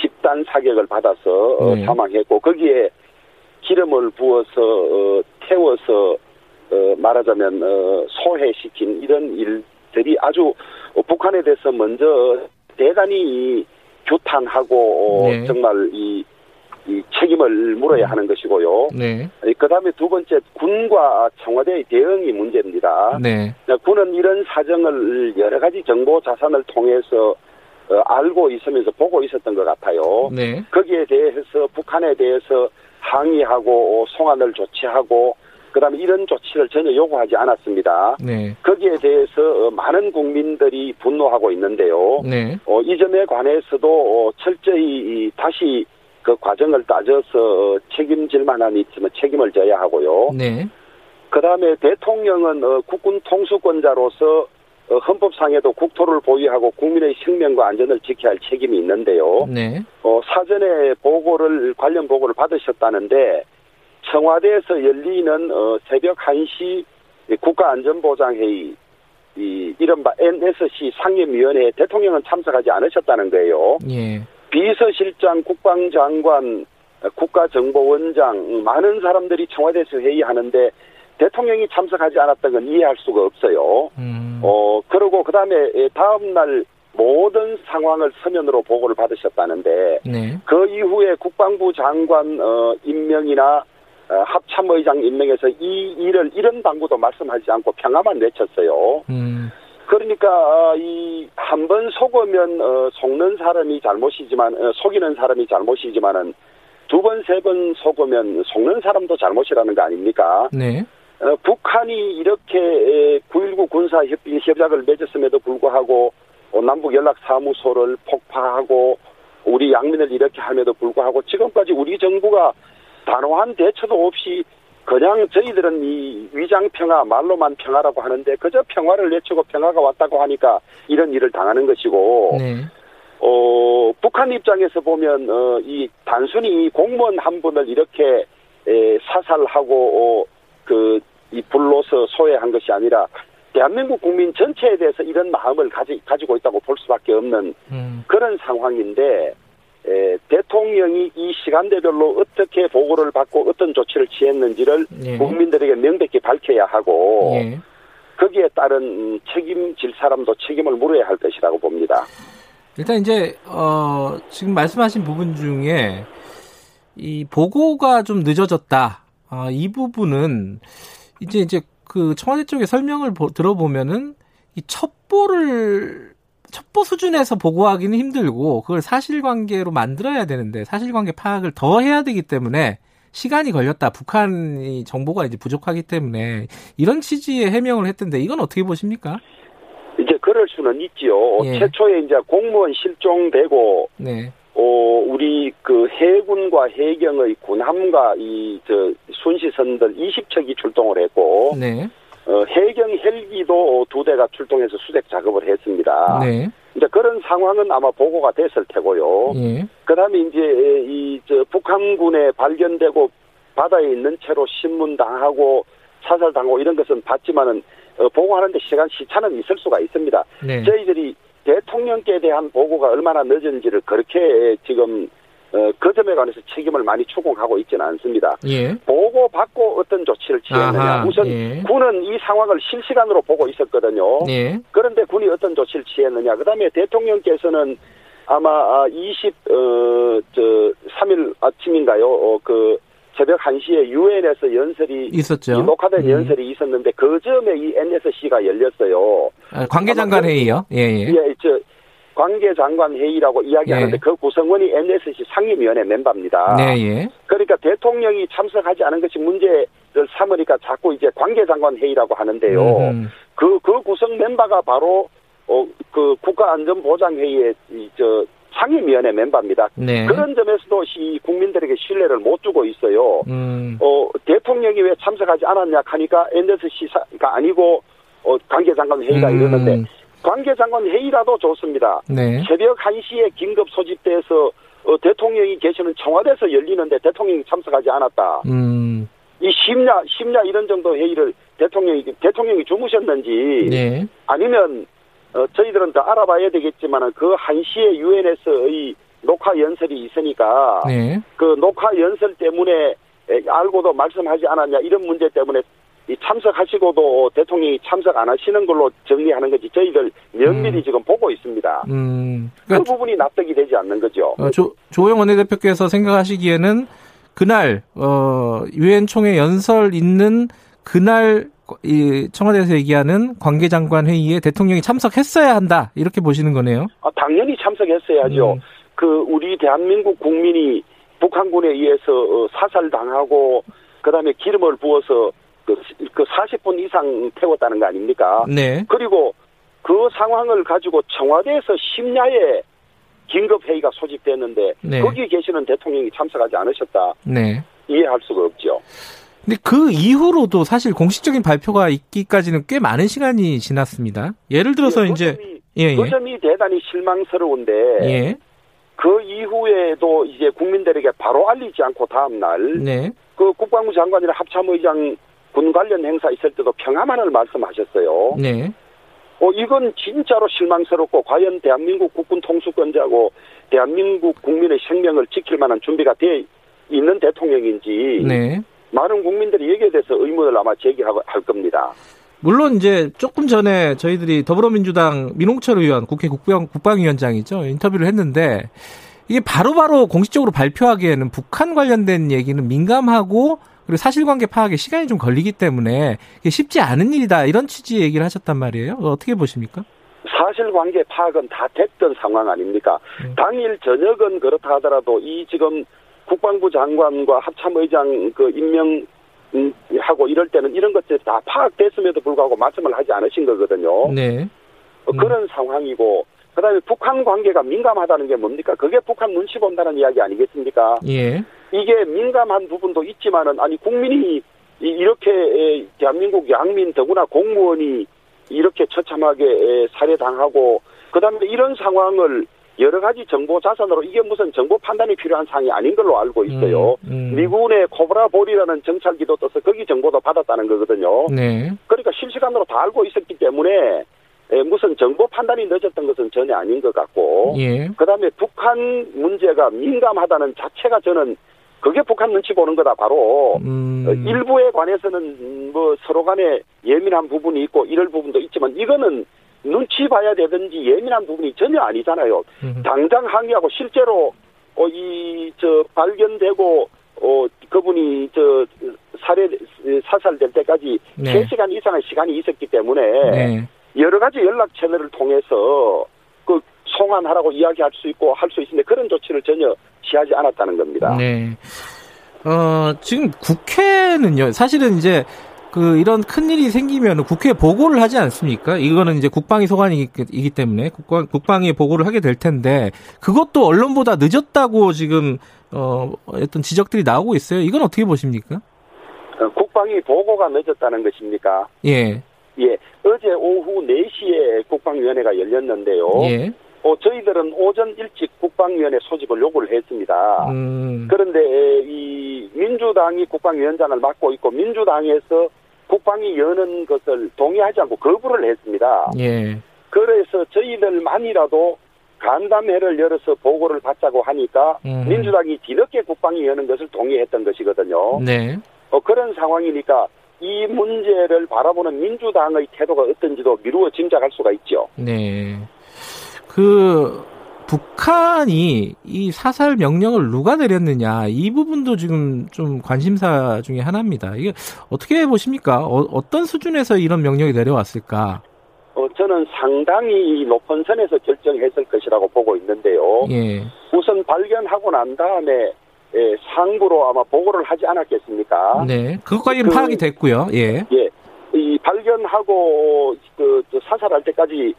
집단 사격을 받아서 어, 네. 사망했고 거기에 기름을 부어서 어, 태워서 어, 말하자면 어, 소해시킨 이런 일들이 아주 북한에 대해서 먼저 대단히 규탄하고 어, 네. 정말 이, 이 책임을 물어야 하는 것이고요. 네. 그 다음에 두 번째 군과 청와대의 대응이 문제입니다. 네. 군은 이런 사정을 여러 가지 정보 자산을 통해서 어, 알고 있으면서 보고 있었던 것 같아요. 네. 거기에 대해서 북한에 대해서 항의하고 송환을 조치하고 그다음에 이런 조치를 전혀 요구하지 않았습니다. 네. 거기에 대해서 어, 많은 국민들이 분노하고 있는데요. 네. 어, 이 점에 관해서도 어, 철저히 다시 그 과정을 따져서 어, 책임질 만한 있으면 책임을 져야 하고요. 네. 그다음에 대통령은 어, 국군 통수권자로서 어, 헌법상에도 국토를 보유하고 국민의 생명과 안전을 지켜야 할 책임이 있는데요. 네. 어, 사전에 보고를 관련 보고를 받으셨다는데 청와대에서 열리는 어, 새벽 1시 국가안전보장회의 이 이른바 NSC 상임위원회에 대통령은 참석하지 않으셨다는 거예요. 예. 비서실장, 국방장관, 국가정보원장 많은 사람들이 청와대에서 회의하는데 대통령이 참석하지 않았던 건 이해할 수가 없어요. 음. 어 그리고 그 다음에 다음 날 모든 상황을 서면으로 보고를 받으셨다는데 네. 그 이후에 국방부 장관 어 임명이나 어, 합참의장 임명해서 이 일을 이런 당부도 말씀하지 않고 평화만 외쳤어요. 음. 그러니까 어, 이한 번 속으면 어, 속는 사람이 잘못이지만 어, 속이는 사람이 잘못이지만은 두 번 세번 속으면 속는 사람도 잘못이라는 거 아닙니까? 네. 어, 북한이 이렇게 9.19 군사 협의 협약을 맺었음에도 불구하고 어, 남북 연락 사무소를 폭파하고 우리 양민을 이렇게 함에도 불구하고 지금까지 우리 정부가 단호한 대처도 없이 그냥 저희들은 이 위장 평화 말로만 평화라고 하는데 그저 평화를 외치고 평화가 왔다고 하니까 이런 일을 당하는 것이고 네. 어 북한 입장에서 보면 어 이 단순히 공무원 한 분을 이렇게 에, 사살하고 어, 그 이 불로서 소외한 것이 아니라 대한민국 국민 전체에 대해서 이런 마음을 가지, 가지고 있다고 볼 수밖에 없는 음. 그런 상황인데 에, 대통령이 이 시간대별로 어떻게 보고를 받고 어떤 조치를 취했는지를 예. 국민들에게 명백히 밝혀야 하고 예. 거기에 따른 책임질 사람도 책임을 물어야 할 것이라고 봅니다. 일단 이제 어, 지금 말씀하신 부분 중에 이 보고가 좀 늦어졌다. 아, 이 부분은 이제 이제 그 청와대 쪽의 설명을 보, 들어보면은 이 첩보를 첩보 수준에서 보고하기는 힘들고 그걸 사실관계로 만들어야 되는데 사실관계 파악을 더 해야 되기 때문에 시간이 걸렸다. 북한이 정보가 이제 부족하기 때문에 이런 취지의 해명을 했던데 이건 어떻게 보십니까? 이제 그럴 수는 있지요. 예. 최초에 이제 공무원 실종되고 네. 어, 우리 그 해군과 해경의 군함과 이 저 순시선들 20척이 출동을 했고 네. 어, 해경 헬기도 두 대가 출동해서 수색 작업을 했습니다. 네. 이제 그런 상황은 아마 보고가 됐을 테고요. 예. 그다음에 이제 이 저 북한군에 발견되고 바다에 있는 채로 신문당하고 사살당하고 이런 것은 봤지만은 어, 보고하는데 시간 시차는 있을 수가 있습니다. 네. 저희들이 대통령께 대한 보고가 얼마나 늦은지를 그렇게 지금 어, 그 점에 관해서 책임을 많이 추궁하고 있지는 않습니다. 예. 보고 받고 어떤 조치를 취했느냐. 아하, 우선 예. 군은 이 상황을 실시간으로 보고 있었거든요. 예. 그런데 군이 어떤 조치를 취했느냐. 그다음에 대통령께서는 아마 20, 아, 어, 저, 3일 아침인가요? 어, 그, 새벽 1시에 유엔에서 연설이 있었죠. 녹화된 음. 연설이 있었는데 그 점에 이 NSC가 열렸어요. 아, 관계장관 회의요? 예, 예. 예, 저 관계장관 회의라고 이야기하는데 예. 그 구성원이 NSC 상임위원회 멤버입니다. 네, 예. 그러니까 대통령이 참석하지 않은 것이 문제 삼으니까 자꾸 이제 관계장관 회의라고 하는데요. 그그 그 구성 멤버가 바로 어 그 국가안전보장회의의 저 상임위원회 멤버입니다. 네. 그런 점에서도 이 국민들에게 신뢰를 못 주고 있어요. 음. 어 대통령이 왜 참석하지 않았냐 하니까 NSC가 아니고 어 관계장관 회의가 음. 이러는데 관계장관 회의라도 좋습니다. 네. 새벽 1시에 긴급 소집돼서 어, 대통령이 계시는 청와대에서 열리는데 대통령이 참석하지 않았다. 음. 이 심야 심야 이런 정도 회의를 대통령이 대통령이 주무셨는지 네. 아니면 어, 저희들은 더 알아봐야 되겠지만 그 1시에 유엔에서의 녹화 연설이 있으니까 네. 그 녹화 연설 때문에 알고도 말씀하지 않았냐 이런 문제 때문에 참석하시고도 대통령이 참석 안 하시는 걸로 정리하는 거지 저희들 면밀히 음. 지금 보고 있습니다. 음. 그러니까 그 부분이 납득이 되지 않는 거죠. 어, 조, 조영 원내대표께서 생각하시기에는 그날 어, 유엔 총회 연설 있는 그날 이 청와대에서 얘기하는 관계장관 회의에 대통령이 참석했어야 한다 이렇게 보시는 거네요. 아, 당연히 참석했어야죠. 음. 그 우리 대한민국 국민이 북한군에 의해서 어, 사살당하고 그다음에 기름을 부어서 그, 그 40분 이상 태웠다는 거 아닙니까? 네. 그리고 그 상황을 가지고 청와대에서 심야에 긴급 회의가 소집됐는데 네. 거기 계시는 대통령이 참석하지 않으셨다. 네. 이해할 수가 없죠. 근데 그 이후로도 사실 공식적인 발표가 있기까지는 꽤 많은 시간이 지났습니다. 예를 들어서 예, 이제 그 점이, 예, 예. 그 점이 대단히 실망스러운데 예. 그 이후에도 이제 국민들에게 바로 알리지 않고 다음 날 네. 그 국방부 장관이나 합참의장 군 관련 행사 있을 때도 평화만을 말씀하셨어요. 네. 어, 이건 진짜로 실망스럽고 과연 대한민국 국군 통수권자고 대한민국 국민의 생명을 지킬 만한 준비가 돼 있는 대통령인지 네. 많은 국민들이 여기에 대해서 의문을 아마 제기할 겁니다. 물론 이제 조금 전에 저희들이 더불어민주당 민홍철 의원 국회 국방, 국방위원장이죠 인터뷰를 했는데 이게 바로바로 바로 공식적으로 발표하기에는 북한 관련된 얘기는 민감하고 그리고 사실관계 파악에 시간이 좀 걸리기 때문에 쉽지 않은 일이다 이런 취지의 얘기를 하셨단 말이에요. 어떻게 보십니까? 사실관계 파악은 다 됐던 상황 아닙니까? 네. 당일 저녁은 그렇다 하더라도 이 지금 국방부 장관과 합참의장 그 임명 하고 이럴 때는 이런 것들이 다 파악됐음에도 불구하고 말씀을 하지 않으신 거거든요. 네. 어, 음. 그런 상황이고 그다음에 북한 관계가 민감하다는 게 뭡니까? 그게 북한 눈치 본다는 이야기 아니겠습니까? 예. 이게 민감한 부분도 있지만은 아니 국민이 이렇게 대한민국 양민 더구나 공무원이 이렇게 처참하게 살해당하고 그다음에 이런 상황을 여러 가지 정보 자산으로 이게 무슨 정보 판단이 필요한 상황이 아닌 걸로 알고 있어요. 음, 음. 미군의 코브라볼이라는 정찰기도 떠서 거기 정보도 받았다는 거거든요. 네. 그러니까 실시간으로 다 알고 있었기 때문에 무슨 정보 판단이 늦었던 것은 전혀 아닌 것 같고, 예. 그 다음에 북한 문제가 민감하다는 자체가 저는 그게 북한 눈치 보는 거다 바로 음. 일부에 관해서는 뭐 서로 간에 예민한 부분이 있고 이럴 부분도 있지만 이거는 눈치 봐야 되든지 예민한 부분이 전혀 아니잖아요. 음. 당장 항의하고 실제로 어, 이 저 발견되고 어 그분이 저 살해 사살될 때까지 네. 3시간 이상의 시간이 있었기 때문에 네. 여러 가지 연락 채널을 통해서 그 송환하라고 이야기할 수 있고 할 수 있는데 그런 조치를 전혀 취하지 않았다는 겁니다. 네. 어, 지금 국회는요, 사실은 이제 그 이런 큰 일이 생기면 국회에 보고를 하지 않습니까? 이거는 이제 국방위 소관이기 때문에 국방, 국방위에 보고를 하게 될 텐데 그것도 언론보다 늦었다고 지금 어 어떤 지적들이 나오고 있어요. 이건 어떻게 보십니까? 어, 국방위 보고가 늦었다는 것입니까? 예. 예. 어제 오후 4시에 국방위원회가 열렸는데요. 예. 어, 저희들은 오전 일찍 국방위원회 소집을 요구를 했습니다. 음. 그런데 이 민주당이 국방위원장을 맡고 있고 민주당에서 국방이 여는 것을 동의하지 않고 거부를 했습니다. 예. 그래서 저희들만이라도 간담회를 열어서 보고를 받자고 하니까 음. 민주당이 뒤늦게 국방이 여는 것을 동의했던 것이거든요. 네. 어, 그런 상황이니까 이 문제를 바라보는 민주당의 태도가 어떤지도 미루어 짐작할 수가 있죠. 네. 그 북한이 이 사살 명령을 누가 내렸느냐 이 부분도 지금 좀 관심사 중에 하나입니다. 이게 어떻게 보십니까? 어, 떤 수준에서 이런 명령이 내려왔을까? 어, 저는 상당히 높은 선에서 결정했을 것이라고 보고 있는데요. 예. 우선 발견하고 난 다음에 예, 상부로 아마 보고를 하지 않았겠습니까? 네, 그것까지는 그, 파악이 됐고요. 예. 예. 이 발견하고 그, 그 사살할 때까지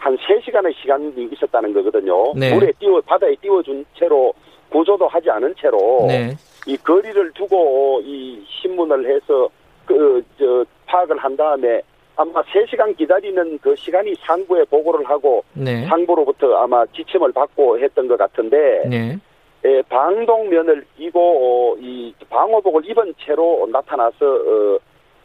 한 3시간의 시간이 있었다는 거거든요. 네. 물에 띄워 바다에 띄워준 채로 구조도 하지 않은 채로 네. 이 거리를 두고 이 신문을 해서 그 저 파악을 한 다음에 아마 3시간 기다리는 그 시간이 상부에 보고를 하고 네. 상부로부터 아마 지침을 받고 했던 것 같은데 네. 예, 방독면을 끼고 어, 이 방호복을 입은 채로 나타나서 어,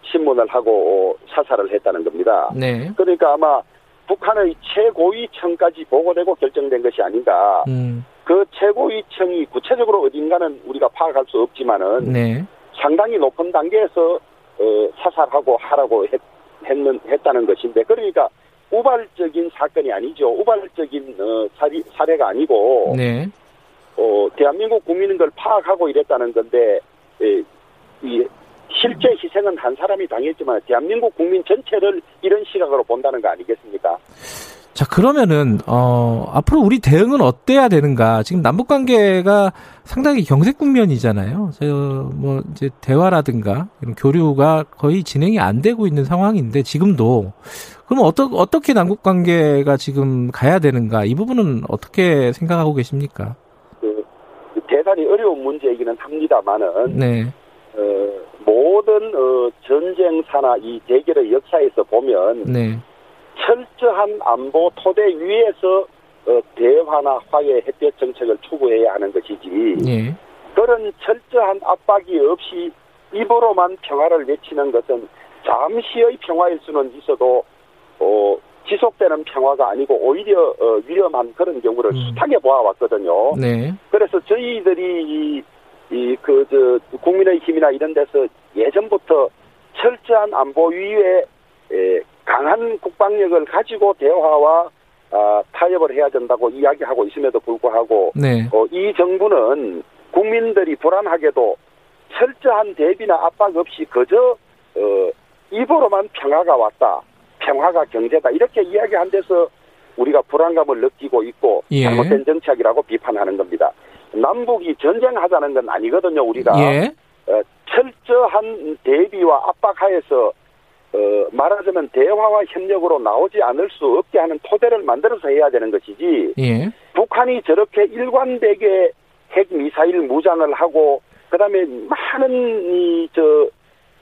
신문을 하고 어, 사살을 했다는 겁니다. 네. 그러니까 아마 북한의 최고위청까지 보고되고 결정된 것이 아닌가. 음. 그 최고위청이 구체적으로 어딘가는 우리가 파악할 수 없지만은 네. 상당히 높은 단계에서 어, 사살하고 하라고 했, 했는, 했다는 것인데 그러니까 우발적인 사건이 아니죠. 우발적인 어, 사리, 사례가 아니고 네. 어, 대한민국 국민인 걸 파악하고 이랬다는 건데 에, 이 실제 희생은 한 사람이 당했지만 대한민국 국민 전체를 이런 시각으로 본다는 거 아니겠습니까? 자 그러면은 어 앞으로 우리 대응은 어때야 되는가? 지금 남북 관계가 상당히 경색 국면이잖아요. 저뭐 이제 대화라든가 이런 교류가 거의 진행이 안 되고 있는 상황인데 지금도 그럼 어떠, 어떻게 남북 관계가 지금 가야 되는가? 이 부분은 어떻게 생각하고 계십니까? 그 대단히 어려운 문제이기는 합니다만은 네. 어, 모든 어, 전쟁사나 이 대결의 역사에서 보면 네. 철저한 안보 토대 위에서 어, 대화나 화해 해결 정책을 추구해야 하는 것이지 예. 그런 철저한 압박이 없이 입으로만 평화를 외치는 것은 잠시의 평화일 수는 있어도 어, 지속되는 평화가 아니고 오히려 어, 위험한 그런 경우를 음. 숱하게 보아왔거든요. 네. 그래서 저희들이 이, 그, 저, 국민의 힘이나 이런 데서 예전부터 철저한 안보 위에 에, 강한 국방력을 가지고 대화와 아, 타협을 해야 된다고 이야기하고 있음에도 불구하고 네. 어, 이 정부는 국민들이 불안하게도 철저한 대비나 압박 없이 그저 어, 입으로만 평화가 왔다. 평화가 경제다. 이렇게 이야기한 데서 우리가 불안감을 느끼고 있고 예. 잘못된 정책이라고 비판하는 겁니다. 남북이 전쟁하자는 건 아니거든요. 우리가 예. 어, 철저한 대비와 압박하에서 어, 말하자면 대화와 협력으로 나오지 않을 수 없게 하는 토대를 만들어서 해야 되는 것이지 예. 북한이 저렇게 일관되게 핵 미사일 무장을 하고 그다음에 많은 이저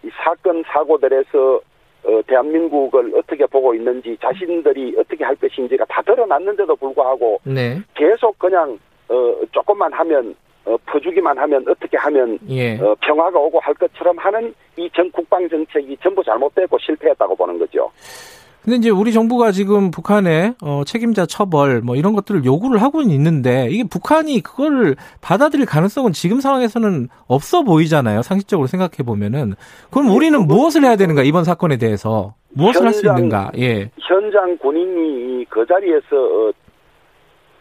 이 사건 사고들에서 어, 대한민국을 어떻게 보고 있는지 자신들이 어떻게 할 것인지가 다 드러났는데도 불구하고 네. 계속 그냥 어, 조금만 하면 어, 퍼주기만 하면 어떻게 하면 예. 어, 평화가 오고 할 것처럼 하는 이 전 국방 정책이 전부 잘못되고 실패했다고 보는 거죠. 근데 이제 우리 정부가 지금 북한의 어, 책임자 처벌 뭐 이런 것들을 요구를 하고는 있는데 이게 북한이 그걸 받아들일 가능성은 지금 상황에서는 없어 보이잖아요. 상식적으로 생각해 보면은 그럼 우리는 무엇을 해야 되는가 이번 사건에 대해서 무엇을 할 수 있는가? 예. 현장 군인이 그 자리에서 어,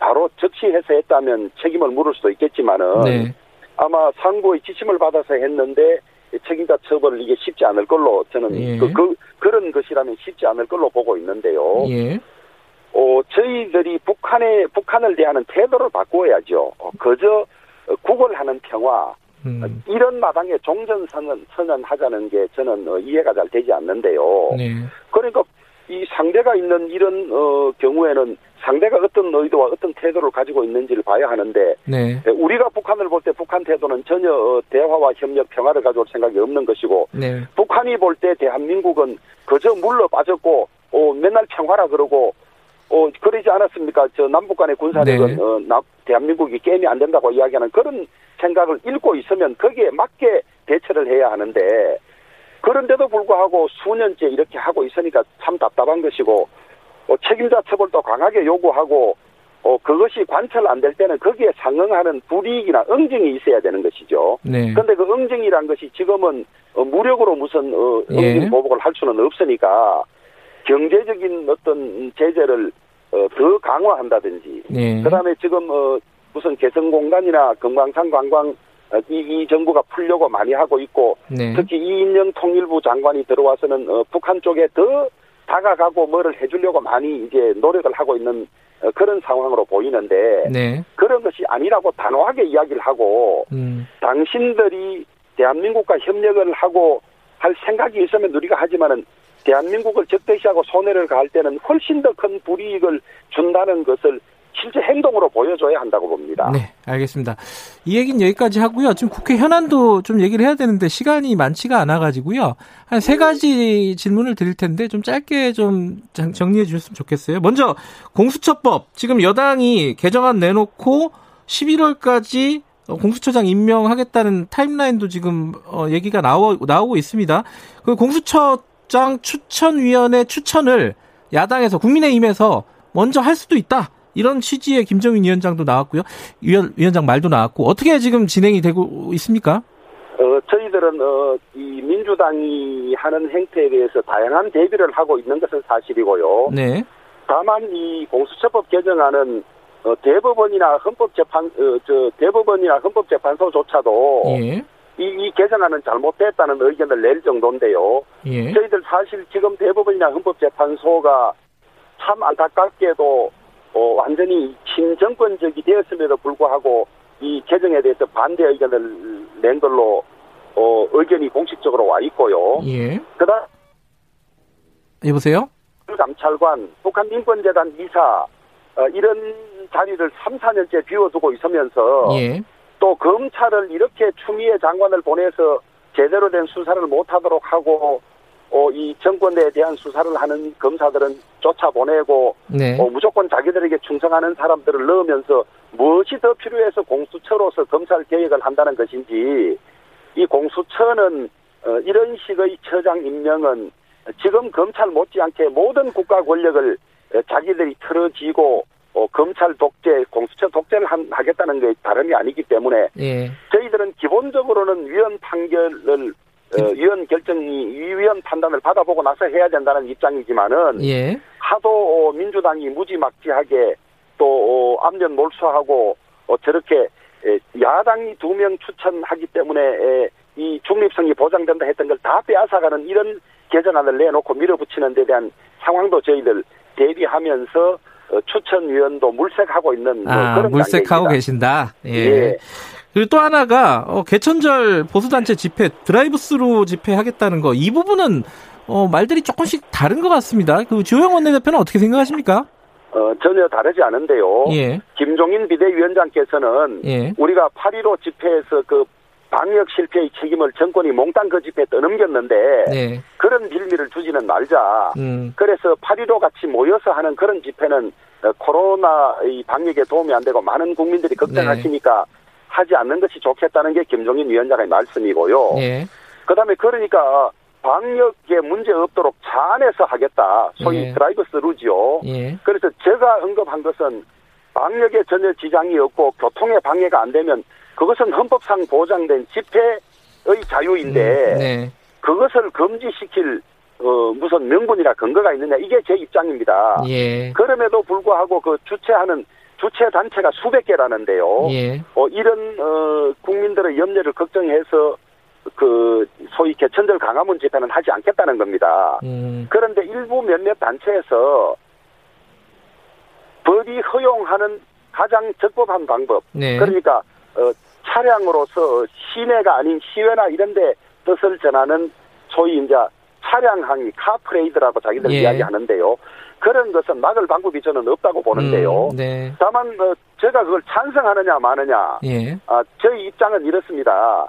바로 적시해서 했다면 책임을 물을 수도 있겠지만은 네. 아마 상부의 지침을 받아서 했는데 책임자 처벌을 이게 쉽지 않을 걸로 저는 예. 그, 그, 그 런 것이라면 쉽지 않을 걸로 보고 있는데요. 예. 어, 저희들이 북한에 북한을 대하는 태도를 바꾸어야죠. 어, 그저 구걸하는 평화 음. 이런 마당에 종전 선언 선언하자는 게 저는 어, 이해가 잘 되지 않는데요. 네. 그러니까 이 상대가 있는 이런 어, 경우에는 상대가 어떤 의도와 어떤 태도를 가지고 있는지를 봐야 하는데 네. 예, 우리가 북한을 볼 때 북한 태도는 전혀 어, 대화와 협력 평화를 가져올 생각이 없는 것이고 네. 북한이 볼 때 대한민국은 그저 물러 빠졌고 어, 맨날 평화라 그러고 어, 그러지 않았습니까? 저 남북 간의 군사력은 네. 어, 나, 대한민국이 게임이 안 된다고 이야기하는 그런 생각을 읽고 있으면 거기에 맞게 대처를 해야 하는데 그런데도 불구하고 수년째 이렇게 하고 있으니까 참 답답한 것이고 어, 책임자 처벌도 강하게 요구하고 어, 그것이 관철 안 될 때는 거기에 상응하는 불이익이나 응징이 있어야 되는 것이죠. 네. 그런데 그 응징이란 것이 지금은 어, 무력으로 무슨 어, 응징 예. 보복을 할 수는 없으니까 경제적인 어떤 제재를 어, 더 강화한다든지 네. 그다음에 지금 어, 무슨 개성공단이나 금강산 관광 어, 이, 이 정부가 풀려고 많이 하고 있고 네. 특히 이인영 통일부 장관이 들어와서는 어, 북한 쪽에 더 다가가고 뭐를 해주려고 많이 이제 노력을 하고 있는 어, 그런 상황으로 보이는데 네. 그런 것이 아니라고 단호하게 이야기를 하고 음. 당신들이 대한민국과 협력을 하고 할 생각이 있으면 우리가 하지만은 대한민국을 적대시하고 손해를 가할 때는 훨씬 더 큰 불이익을 준다는 것을 실제 행동으로 보여줘야 한다고 봅니다. 네, 알겠습니다. 이 얘기는 여기까지 하고요. 지금 국회 현안도 좀 얘기를 해야 되는데 시간이 많지가 않아가지고요. 한 세 가지 질문을 드릴 텐데 좀 짧게 좀 정리해 주셨으면 좋겠어요. 먼저 공수처법 지금 여당이 개정안 내놓고 11월까지 공수처장 임명하겠다는 타임라인도 지금 어, 얘기가 나오, 나오고 있습니다. 그 공수처장 추천위원회 추천을 야당에서 국민의힘에서 먼저 할 수도 있다. 이런 취지의 김정인 위원장도 나왔고요. 위원, 위원장 말도 나왔고 어떻게 지금 진행이 되고 있습니까? 어, 저희들은 어, 이 민주당이 하는 행태에 대해서 다양한 대비를 하고 있는 것은 사실이고요. 네. 다만 이 공수처법 개정안은 어, 대법원이나 헌법재판 어, 저 대법원이나 헌법재판소조차도 예. 이, 이 개정안은 잘못됐다는 의견을 낼 정도인데요. 예. 저희들 사실 지금 대법원이나 헌법재판소가 참 안타깝게도 어, 완전히 친정권적이 되었음에도 불구하고 이 개정에 대해서 반대 의견을 낸 걸로 어, 의견이 공식적으로 와 있고요. 예. 그다음 여보세요? 감찰관, 북한민권재단 이사 어, 이런 자리를 3, 4년째 비워두고 있으면서 예. 또 검찰을 이렇게 추미애 장관을 보내서 제대로 된 수사를 못하도록 하고 어, 이 정권에 대한 수사를 하는 검사들은 쫓아보내고 네. 어, 무조건 자기들에게 충성하는 사람들을 넣으면서 무엇이 더 필요해서 공수처로서 검찰 개혁을 한다는 것인지 이 공수처는 어, 이런 식의 처장 임명은 지금 검찰 못지않게 모든 국가 권력을 어, 자기들이 틀어지고 어, 검찰 독재, 공수처 독재를 한, 하겠다는 게 다름이 아니기 때문에 예. 저희들은 기본적으로는 위헌 판결을 어, 위원 결정이 위원 판단을 받아보고 나서 해야 된다는 입장이지만은 예. 하도 어, 민주당이 무지막지하게 또 어, 안면 몰수하고 어, 저렇게 에, 야당이 두 명 추천하기 때문에 에, 이 중립성이 보장된다 했던 걸 다 빼앗아가는 이런 개정안을 내놓고 밀어붙이는 데 대한 상황도 저희들 대비하면서 어, 추천위원도 물색하고 있는 뭐 아, 그런 물색하고 단계입니다. 계신다. 예. 예. 그리고 또 하나가 어, 개천절 보수단체 집회 드라이브스루 집회하겠다는 거 이 부분은 어, 말들이 조금씩 다른 것 같습니다. 그 주호영 원내대표는 어떻게 생각하십니까? 어, 전혀 다르지 않은데요. 예. 김종인 비대위원장께서는 예. 우리가 8.15 집회에서 그 방역 실패의 책임을 정권이 몽땅 그 집회에 떠넘겼는데 네. 그런 빌미를 주지는 말자. 음. 그래서 8.15 같이 모여서 하는 그런 집회는 어, 코로나 의 방역에 도움이 안 되고 많은 국민들이 걱정하시니까 네. 하지 않는 것이 좋겠다는 게 김종인 위원장의 말씀이고요. 네. 그다음에 그러니까 방역에 문제 없도록 차 안에서 하겠다. 소위 예. drive-through지요. 예. 그래서 제가 언급한 것은 방역에 전혀 지장이 없고 교통에 방해가 안 되면 그것은 헌법상 보장된 집회의 자유인데 음, 네. 그것을 금지시킬 어, 무슨 명분이나 근거가 있느냐 이게 제 입장입니다. 예. 그럼에도 불구하고 그 주최하는 주최 단체가 수백 개라는데요. 예. 어, 이런 어, 국민들의 염려를 걱정해서 그 소위 개천절 강화문 집회는 하지 않겠다는 겁니다. 음. 그런데 일부 몇몇 단체에서 법이 허용하는 가장 적법한 방법. 네. 그러니까 어, 차량으로서 시내가 아닌 시외나 이런데 뜻을 전하는 소위 이제 차량 항의 카프레이드라고 자기들 예. 이야기하는데요. 그런 것은 막을 방법이 저는 없다고 보는데요. 음, 네. 다만 어, 제가 그걸 찬성하느냐 마느냐. 예. 아, 저희 입장은 이렇습니다.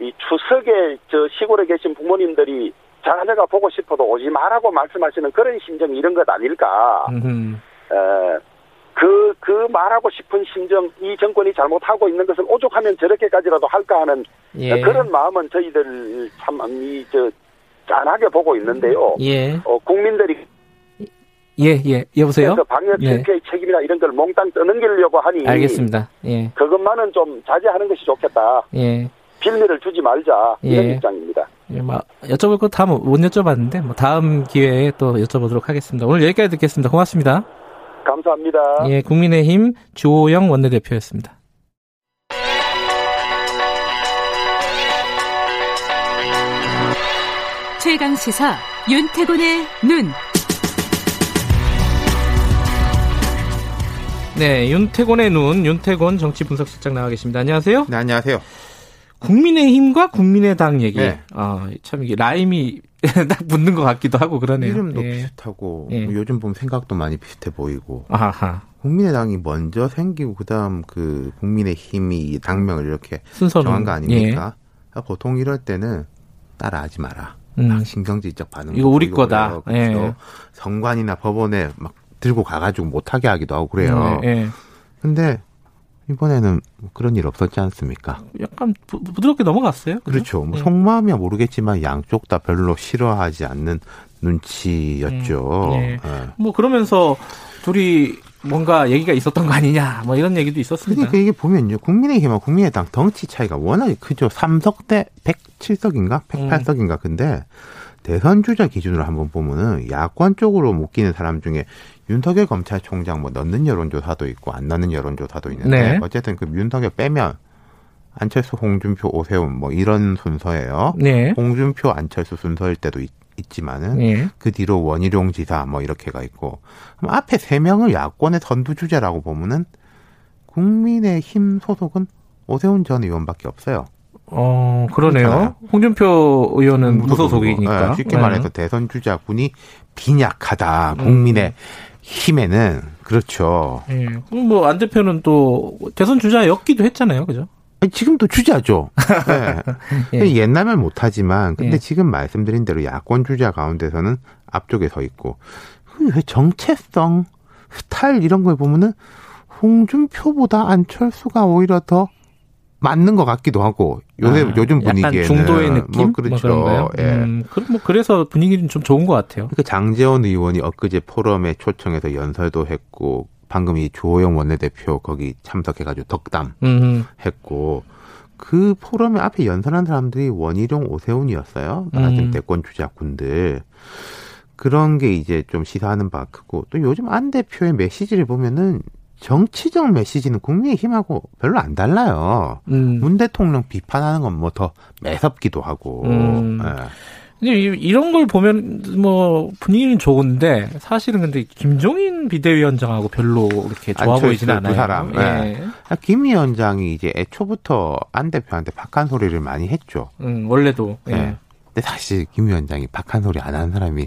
이 추석에 저 시골에 계신 부모님들이 자녀가 보고 싶어도 오지 말라고 말씀하시는 그런 심정이 이런 것 아닐까. 에, 그, 그 말하고 싶은 심정, 이 정권이 잘못하고 있는 것을 오죽하면 저렇게까지라도 할까 하는 예. 그런 마음은 저희들 참, 이, 저, 짠하게 보고 있는데요. 예. 어, 국민들이. 예, 예. 여보세요? 방역 실패의 예. 책임이나 이런 걸 몽땅 떠넘기려고 하니. 알겠습니다. 예. 그것만은 좀 자제하는 것이 좋겠다. 예. 빌미를 주지 말자. 이런 예. 입장입니다. 예, 뭐, 여쭤볼 거 다 못 여쭤봤는데, 뭐, 다음 기회에 또 여쭤보도록 하겠습니다. 오늘 여기까지 듣겠습니다. 고맙습니다. 감사합니다. 예, 국민의힘 주호영 원내대표였습니다. 최강 시사 윤태곤의 눈. 네, 윤태곤의 눈, 윤태곤 정치 분석실장 나와 계십니다. 안녕하세요. 네, 안녕하세요. 국민의힘과 국민의당 얘기. 네. 아, 참 이게 라임이 딱 붙는 것 같기도 하고 그러네요. 이름도 예. 비슷하고 예. 뭐 요즘 보면 생각도 많이 비슷해 보이고. 아하. 국민의당이 먼저 생기고 그다음 그 국민의힘이 당명을 이렇게 순서는, 정한 거 아닙니까? 예. 보통 이럴 때는 따라하지 마라. 음. 신경질적 반응. 이거 우리 거다. 예. 정관이나 법원에 막 들고 가가지고 못하게 하기도 하고 그래요. 예. 예. 근데 이번에는 그런 일 없었지 않습니까? 약간 부, 드럽게 넘어갔어요. 그죠? 그렇죠. 뭐 네. 속마음이야 모르겠지만 양쪽 다 별로 싫어하지 않는 눈치였죠. 음, 네. 네. 뭐 그러면서 둘이 뭔가 얘기가 있었던 거 아니냐, 뭐 이런 얘기도 있었습니다. 그러니까 이게 보면요, 국민의힘과 국민의당 덩치 차이가 워낙에 크죠. 3석 대 107석인가, 108석인가. 음. 근데 대선 주자 기준으로 한번 보면은 야권 쪽으로 묶이는 사람 중에 윤석열 검찰총장 뭐 넣는 여론조사도 있고 안 넣는 여론조사도 있는데 네. 어쨌든 그 윤석열 빼면 안철수, 홍준표, 오세훈 뭐 이런 순서예요. 네. 홍준표, 안철수 순서일 때도 있, 지만은 네. 그 뒤로 원희룡 지사 뭐 이렇게가 있고 그럼 앞에 세 명을 야권의 선두 주자라고 보면은 국민의힘 소속은 오세훈 전 의원밖에 없어요. 어, 그러네요. 그렇잖아요. 홍준표 의원은 무소속이니까. 네, 쉽게 말해서 네. 대선 주자군이 빈약하다. 국민의 음. 힘에는 그렇죠. 예. 뭐안 대표는 또 대선 주자였기도 했잖아요, 그죠? 아니, 지금도 주자죠. 네. 예. 옛날면 못하지만, 근데 예. 지금 말씀드린 대로 야권 주자 가운데서는 앞쪽에 서 있고, 그 정체성, 스타일 이런 걸 보면은 홍준표보다 안철수가 오히려 더 맞는 것 같기도 하고 요새 아, 요즘 분위기에는 중도의 느낌 뭐 그렇죠. 뭐 예. 음, 뭐 그래서 분위기는 좀 좋은 것 같아요. 그러니까 장재원 의원이 엊그제 포럼에 초청해서 연설도 했고 방금 이 조호영 원내대표 거기 참석해가지고 덕담 음. 했고 그 포럼에 앞에 연설한 사람들이 원희룡 오세훈이었어요. 말하자면 음. 대권 주자군들. 그런 게 이제 좀 시사하는 바 크고 또 요즘 안 대표의 메시지를 보면은 정치적 메시지는 국민의힘하고 별로 안 달라요. 음. 문 대통령 비판하는 건 뭐 더 매섭기도 하고. 음. 네. 근데 이런 걸 보면 뭐 분위기는 좋은데 사실은 근데 김종인 비대위원장하고 별로 이렇게 좋아 보이지는 않아요. 두 사람. 네. 네. 김 위원장이 이제 애초부터 안 대표한테 박한 소리를 많이 했죠. 음, 원래도. 네. 네. 근데 사실 김 위원장이 박한 소리 안 하는 사람이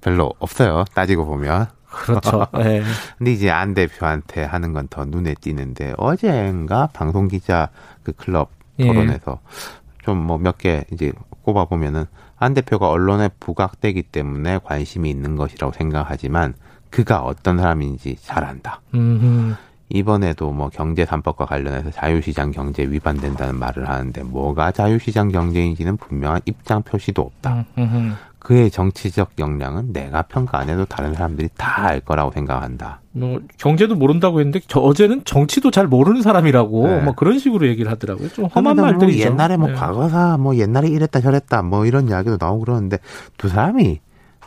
별로 없어요. 따지고 보면. 그렇죠. 네. 근데 이제 안 대표한테 하는 건 더 눈에 띄는데 어제인가 방송 기자 그 클럽 예. 토론에서 예. 좀뭐 몇 개 이제 꼽아 보면은 안 대표가 언론에 부각되기 때문에 관심이 있는 것이라고 생각하지만 그가 어떤 사람인지 잘 안다. 음흠. 이번에도 뭐 경제 삼법과 관련해서 자유시장 경제 위반된다는 말을 하는데 뭐가 자유시장 경제인지는 분명한 입장 표시도 없다. 음흠. 그의 정치적 역량은 내가 평가 안 해도 다른 사람들이 다 알 거라고 생각한다. 뭐 경제도 모른다고 했는데 저 어제는 정치도 잘 모르는 사람이라고 네. 뭐 그런 식으로 얘기를 하더라고요. 좀 험한 뭐 말들이죠. 옛날에 뭐 네. 과거사 뭐 옛날에 이랬다 저랬다 뭐 이런 이야기도 나오고 그러는데 두 사람이